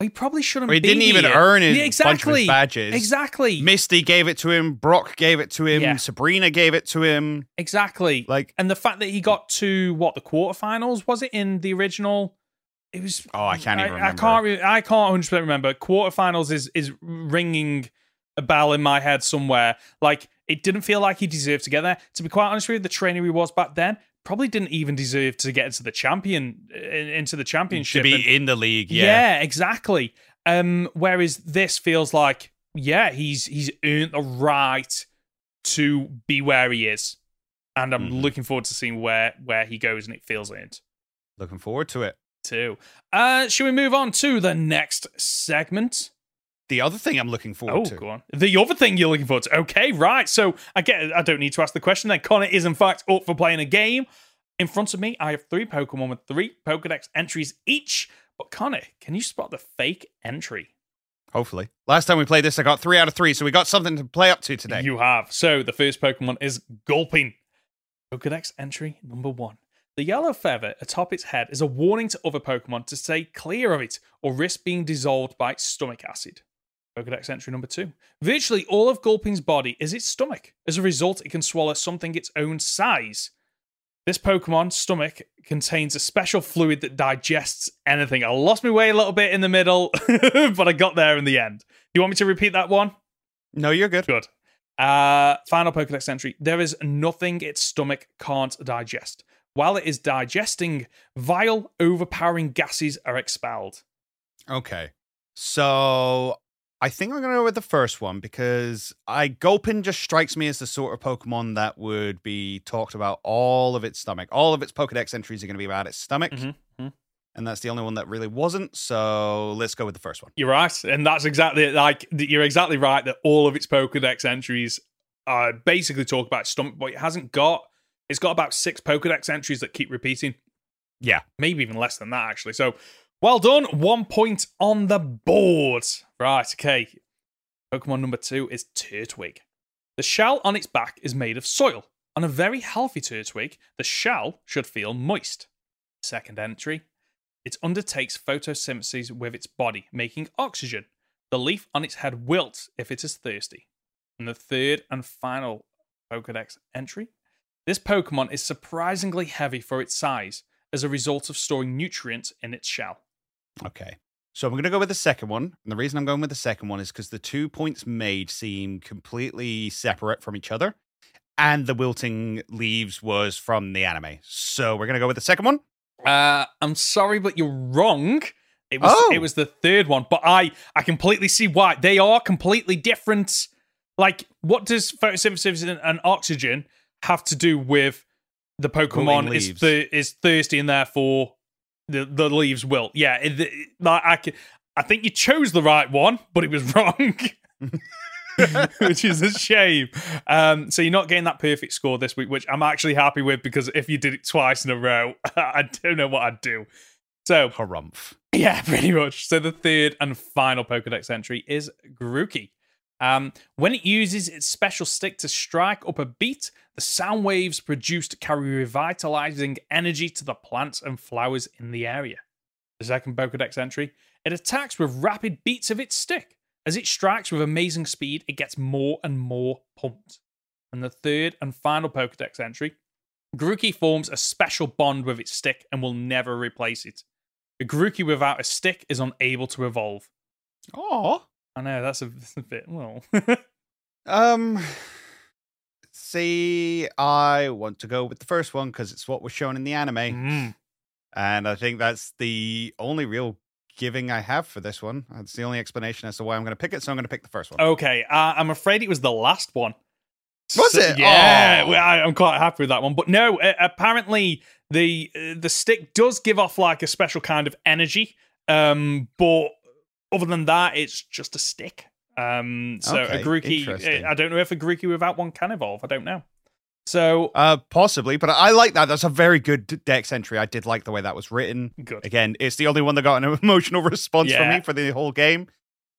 he probably shouldn't. Well, he didn't even here. earn his Yeah, bunch of exactly. badges. Exactly, Misty gave it to him. Brock gave it to him. Yeah. Sabrina gave it to him. exactly. Like, and the fact that he got to what the quarterfinals was it in the original? It was. Oh, I can't even I, remember. can't. Re- I can't 100 percent remember. Quarterfinals is is ringing a bell in my head somewhere. Like it didn't feel like he deserved to get there. To be quite honest with you, the trainer he was back then probably didn't even deserve to get into the champion into the championship. to be And- in the league. yeah. Yeah. exactly. Um, whereas this feels like, yeah, he's he's earned the right to be where he is, and I'm Mhm. looking forward to seeing where where he goes, and it feels earned Looking forward to it. Too. Uh, should we move on to the next segment? The other thing I'm looking forward Oh, to. go on. The other thing you're looking forward to. Okay, right. So I get. I don't need to ask the question. Then Conor is in fact up for playing a game. In front of me, I have three Pokemon with three Pokedex entries each. But Conor, can you spot the fake entry? Hopefully. Last time we played this, I got three out of three, so we got something to play up to today. You have. So the first Pokemon is Gulpin. Pokedex entry number one. The yellow feather atop its head is a warning to other Pokemon to stay clear of it or risk being dissolved by its stomach acid. Pokedex entry number two. Virtually all of Gulpin's body is its stomach. As a result, it can swallow something its own size. This Pokemon's stomach contains a special fluid that digests anything. I lost my way a little bit in the middle, but I got there in the end. Do you want me to repeat that one? No, you're good. Good. Uh, final Pokedex entry. There is nothing its stomach can't digest. While it is digesting, vile, overpowering gases are expelled. Okay. So I think I'm going to go with the first one because I Gulpin just strikes me as the sort of Pokemon that would be talked about all of its stomach. All of its Pokedex entries are going to be about its stomach. Mhm, mhm. And that's the only one that really wasn't. So let's go with the first one. You're right, and that's exactly like you're exactly right that all of its Pokedex entries are basically talk about stomach, but it hasn't got. It's got about six Pokedex entries that keep repeating. Yeah. maybe even less than that actually. So, well done. One point on the board. Right. Okay. Pokemon number two is Turtwig. The shell on its back is made of soil. On a very healthy Turtwig, the shell should feel moist. Second entry. It undertakes photosynthesis with its body, making oxygen. The leaf on its head wilts if it is thirsty. And the third and final Pokedex entry. This Pokemon is surprisingly heavy for its size as a result of storing nutrients in its shell. Okay. So I'm going to go with the second one. And the reason I'm going with the second one is because the two points made seem completely separate from each other. And the wilting leaves was from the anime. So we're going to go with the second one. Uh, I'm sorry, but you're wrong. It was Oh. it was the third one, but I I completely see why they are completely different. Like, what does photosynthesis and, and oxygen have to do with the Pokemon is th- is thirsty and therefore the the leaves wilt? Yeah, it, it- like I can, I think you chose the right one, but it was wrong. which is a shame. Um, so you're not getting that perfect score this week, which I'm actually happy with because if you did it twice in a row, I don't know what I'd do. So Harumph. yeah, pretty much. So the third and final Pokedex entry is Grookey. Um, when it uses its special stick to strike up a beat, the sound waves produced carry revitalizing energy to the plants and flowers in the area. The second Pokedex entry, it attacks with rapid beats of its stick. As it strikes with amazing speed, it gets more and more pumped. And the third and final Pokedex entry, Grookey forms a special bond with its stick and will never replace it. A Grookey without a stick is unable to evolve. Oh. I know that's a, that's a bit well. Um. See, I want to go with the first one because it's what was shown in the anime. Mm. And I think that's the only real giving I have for this one. That's the only explanation as to why I'm going to pick it. So I'm going to pick the first one. Okay, uh, I'm afraid it was the last one. Was So- it? Yeah, Oh. I, I'm quite happy with that one. But no, uh, apparently the uh, the stick does give off like a special kind of energy. Um, but other than that, it's just a stick. Um, so Okay, a Grookey, uh, I don't know if a Grookey without one can evolve. I don't know. So Uh, possibly, but I like that. That's a very good dex entry. I did like the way that was written. good. Again, it's the only one that got an emotional response from me for the whole game.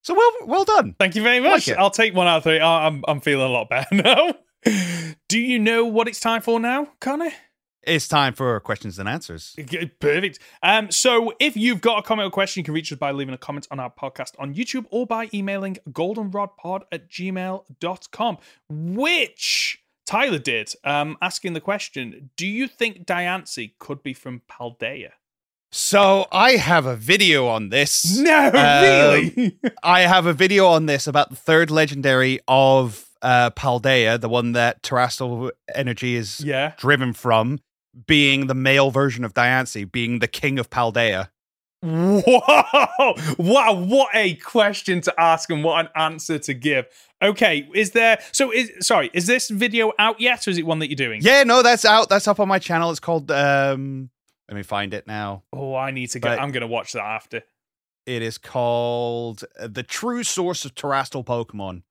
So well, well done. Thank you very much. it. I'll take one out of three. I- I'm I'm feeling a lot better now. Do you know what it's time for now, Conor? It's time for questions and answers. Perfect. Um, so if you've got a comment or question, you can reach us by leaving a comment on our podcast on YouTube or by emailing goldenrodpod at gmail.com, which Tyler did, um, asking the question Do you think Diancie could be from Paldea? So I have a video on this. No, Um, really? I have a video on this about the third legendary of uh, Paldea, the one that Terastal Energy is yeah. driven from, being the male version of Diancie, being the king of Paldea. Whoa! Wow! What a question to ask and what an answer to give. Okay, is there? So, is sorry, is this video out yet, or is it one that you're doing? Yeah, no, that's out. That's up on my channel. It's called. um Let me find it now. Oh, I need to get. I'm gonna watch that after. It is called uh, "The True Source of Terastal Pokemon,"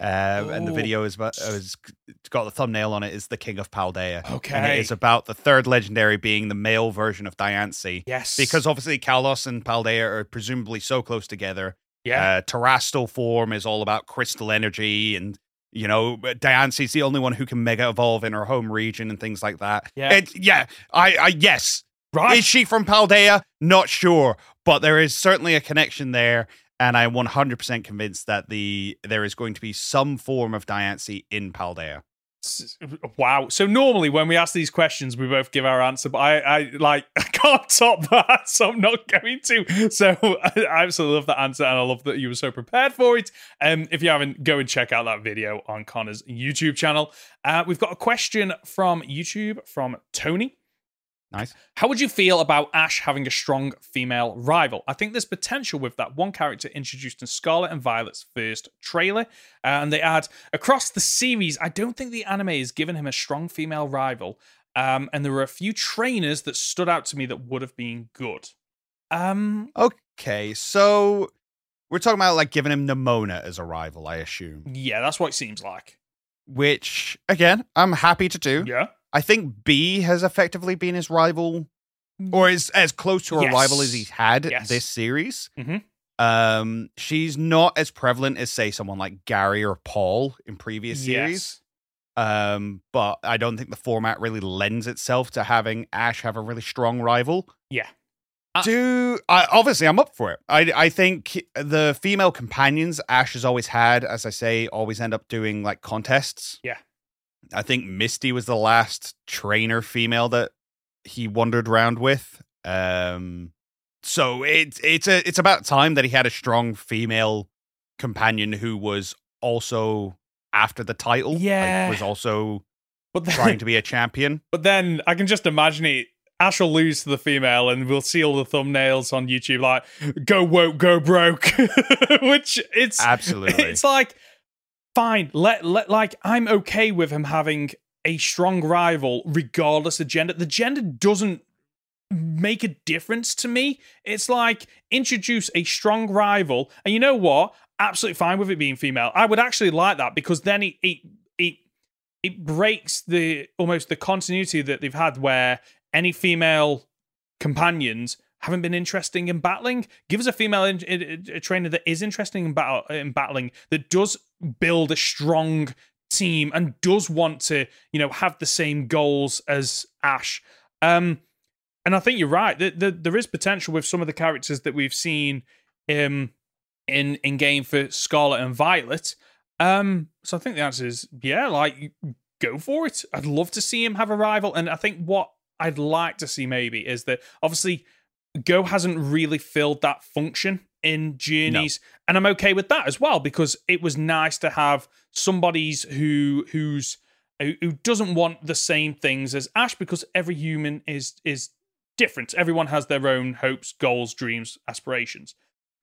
um, and the Oh. video is about. Is, it's got the thumbnail on it. Is the King of Paldea. Okay, and it is about the third legendary being the male version of Diancie. Yes, Because obviously Kalos and Paldea are presumably so close together. yeah, Uh, terastal form is all about crystal energy, and you know Diancie's the only one who can mega evolve in her home region and things like that. yeah, It, yeah, I, I yes. right. Is she from Paldea? Not sure, but there is certainly a connection there. And I'm 100% convinced that the there is going to be some form of Diancie in Paldea. Wow. So normally when we ask these questions, we both give our answer, but I, I like I can't top that, so I'm not going to. So I absolutely love that answer, and I love that you were so prepared for it. Um, if you haven't, go and check out that video on Conor's YouTube channel. Uh, we've got a question from YouTube from Tony. Nice. How would you feel about Ash having a strong female rival? I think there's potential with that one character introduced in Scarlet and Violet's first trailer. Uh, and they add, across the series, I don't think the anime has given him a strong female rival. Um, and there were a few trainers that stood out to me that would have been good. Um, Okay, so we're talking about like giving him Nemona as a rival, I assume. yeah, that's what it seems like. Which again, I'm happy to do. Yeah. I think Bea has effectively been his rival, or is as close to a Yes. rival as he's had Yes. this series. Mhm. Um, she's not as prevalent as say someone like Gary or Paul in previous series. Um, but I don't think the format really lends itself to having Ash have a really strong rival. Yeah. Uh, Do I obviously I'm up for it. I I think the female companions Ash has always had, as I say, always end up doing like contests. Yeah. I think Misty was the last trainer female that he wandered around with. Um so it's it's a it's about time that he had a strong female companion who was also after the title. like, Yeah. was also But then, trying to be a champion. But then I can just imagine it. Ash will lose to the female, and we'll see all the thumbnails on YouTube like "Go woke, go broke," which it's Absolutely. it's like fine. Let let like I'm okay with him having a strong rival, regardless of gender. The gender doesn't make a difference to me. It's like introduce a strong rival, and you know what? Absolutely fine with it being female. I would actually like that because then it it it it breaks the almost the continuity that they've had where any female companions haven't been interesting in battling. Give us a female in, a trainer that is interesting in in battling that does build a strong team and does want to you know have the same goals as Ash. Um, and I think you're right. The, the, there is potential with some of the characters that we've seen um, in in game for Scarlet and Violet. Um, so I think the answer is yeah, like go for it. I'd love to see him have a rival, and I think what I'd like to see maybe is that obviously Goh hasn't really filled that function in Journeys, and I'm okay with that as well because it was nice to have somebody's who who's who who doesn't want the same things as Ash because every human is is different. Everyone has their own hopes, goals, dreams, aspirations.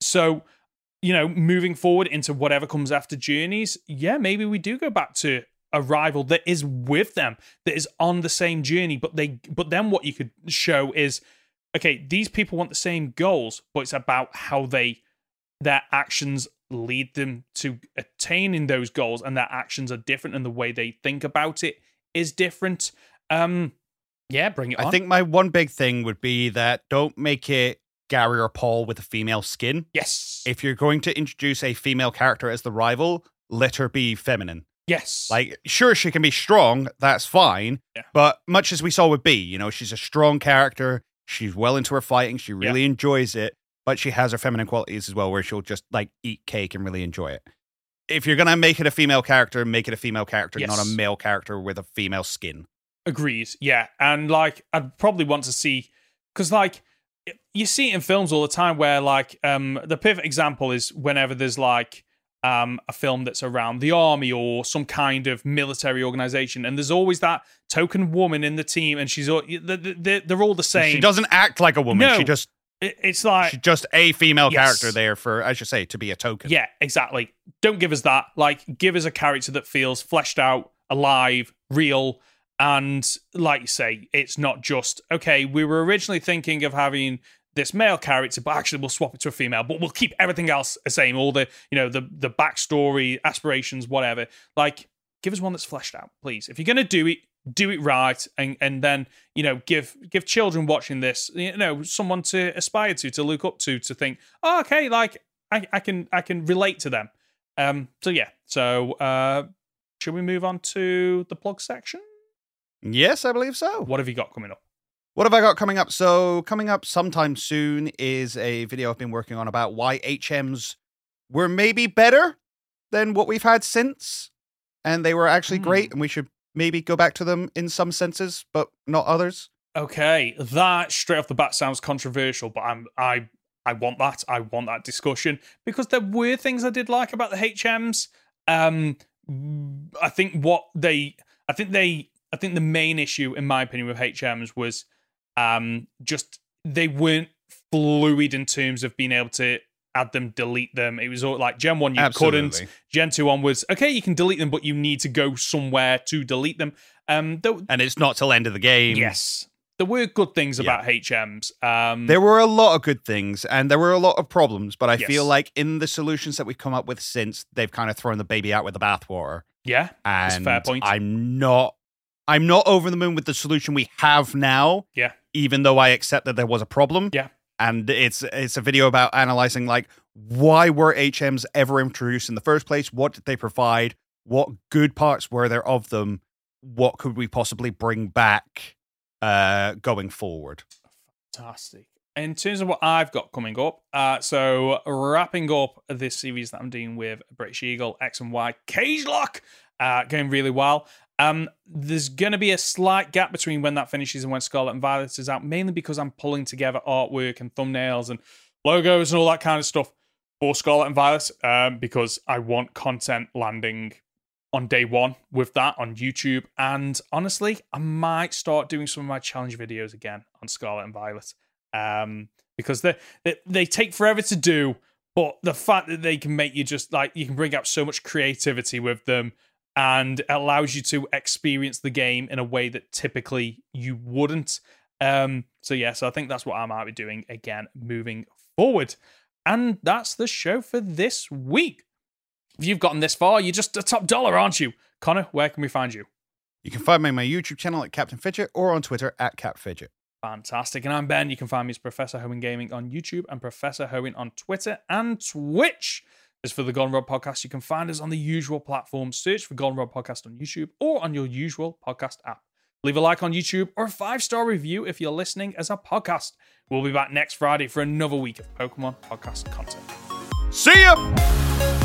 So, you know, moving forward into whatever comes after Journeys, yeah, maybe we do go back to a rival that is with them, that is on the same journey, but they but then what you could show is okay, these people want the same goals, but it's about how they their actions lead them to attaining those goals and their actions are different and the way they think about it is different. Um yeah, bring it on. I think my one big thing would be that don't make it Gary or Paul with a female skin. yes. If you're going to introduce a female character as the rival, let her be feminine. yes. Like, sure, she can be strong, that's fine. Yeah. But much as we saw with Bea, you know, she's a strong character. She's well into her fighting. She really enjoys it, but she has her feminine qualities as well, where she'll just like eat cake and really enjoy it. If you're gonna make it a female character, make it a female character, not a male character with a female skin. Agreed. Yeah, and like I'd probably want to see because like you see it in films all the time where like um the perfect example is whenever there's like um a film that's around the army or some kind of military organization and there's always that token woman in the team and she's all they're, they're, all the same. She doesn't act like a woman. No. She just It's like she's just a female Yes. character there for, as you say, to be a token. Yeah, exactly. Don't give us that. Like, give us a character that feels fleshed out, alive, real, and like you say, it's not just okay. We were originally thinking of having this male character, but actually we'll swap it to a female, but we'll keep everything else the same. All the you know the the backstory, aspirations, whatever. Like, give us one that's fleshed out, please. If you're gonna do it, do it right, and and then you know give give children watching this, you know, someone to aspire to, to look up to, to think, oh, okay, like I, I can I can relate to them. Um. So yeah. So uh, should we move on to the plug section? Yes, I believe so. What have you got coming up? What have I got coming up? So, coming up sometime soon is a video I've been working on about why HM's were maybe better than what we've had since, and they were actually Hmm. great, and we should maybe go back to them in some senses, but not others. Okay, that straight off the bat sounds controversial, but I'm I I want that. I want that discussion because there were things I did like about the HMs. Um, I think what they, I think they, I think the main issue, in my opinion, with HMs was um just they weren't fluid in terms of being able to add them, delete them. It was all like Gen One, you couldn't. Gen two onwards, okay, you can delete them, but you need to go somewhere to delete them. Um, though, And it's not till end of the game. yes, there were good things Yeah. about HMs. Um, There were a lot of good things and there were a lot of problems, but I feel like in the solutions that we've come up with since, they've kind of thrown the baby out with the bathwater. yeah, And fair point. I'm not I'm not over the moon with the solution we have now. Yeah. Even though I accept that there was a problem. Yeah. And it's it's a video about analyzing like why were HMs ever introduced in the first place? What did they provide? What good parts were there of them? What could we possibly bring back uh going forward? fantastic. In terms of what I've got coming up, uh, so wrapping up this series that I'm doing with British Eagle X and Y Cage Lock, uh, going really well. Um, there's going to be a slight gap between when that finishes and when Scarlet and Violet is out, mainly because I'm pulling together artwork and thumbnails and logos and all that kind of stuff for Scarlet and Violet, um, because I want content landing on day one with that on YouTube. And honestly, I might start doing some of my challenge videos again on Scarlet and Violet, um, because they they, they take forever to do. But the fact that they can make you just like you can bring out so much creativity with them and allows you to experience the game in a way that typically you wouldn't. Um, so yeah, so I think that's what I might be doing again moving forward. And that's the show for this week. If you've gotten this far, you're just a top dollar, aren't you? Conor, where can we find you? You can find me on my YouTube channel at Captain Fidget or on Twitter at CapFidget. Fantastic. And I'm Ben. You can find me as Professor Hoenn Gaming on YouTube and Professor Hoenn on Twitter and Twitch. As for the Goldenrod Podcast, you can find us on the usual platforms. Search for Goldenrod Podcast on YouTube or on your usual podcast app. Leave a like on YouTube or a five star review if you're listening as a podcast. We'll be back next Friday for another week of Pokemon podcast content. See ya!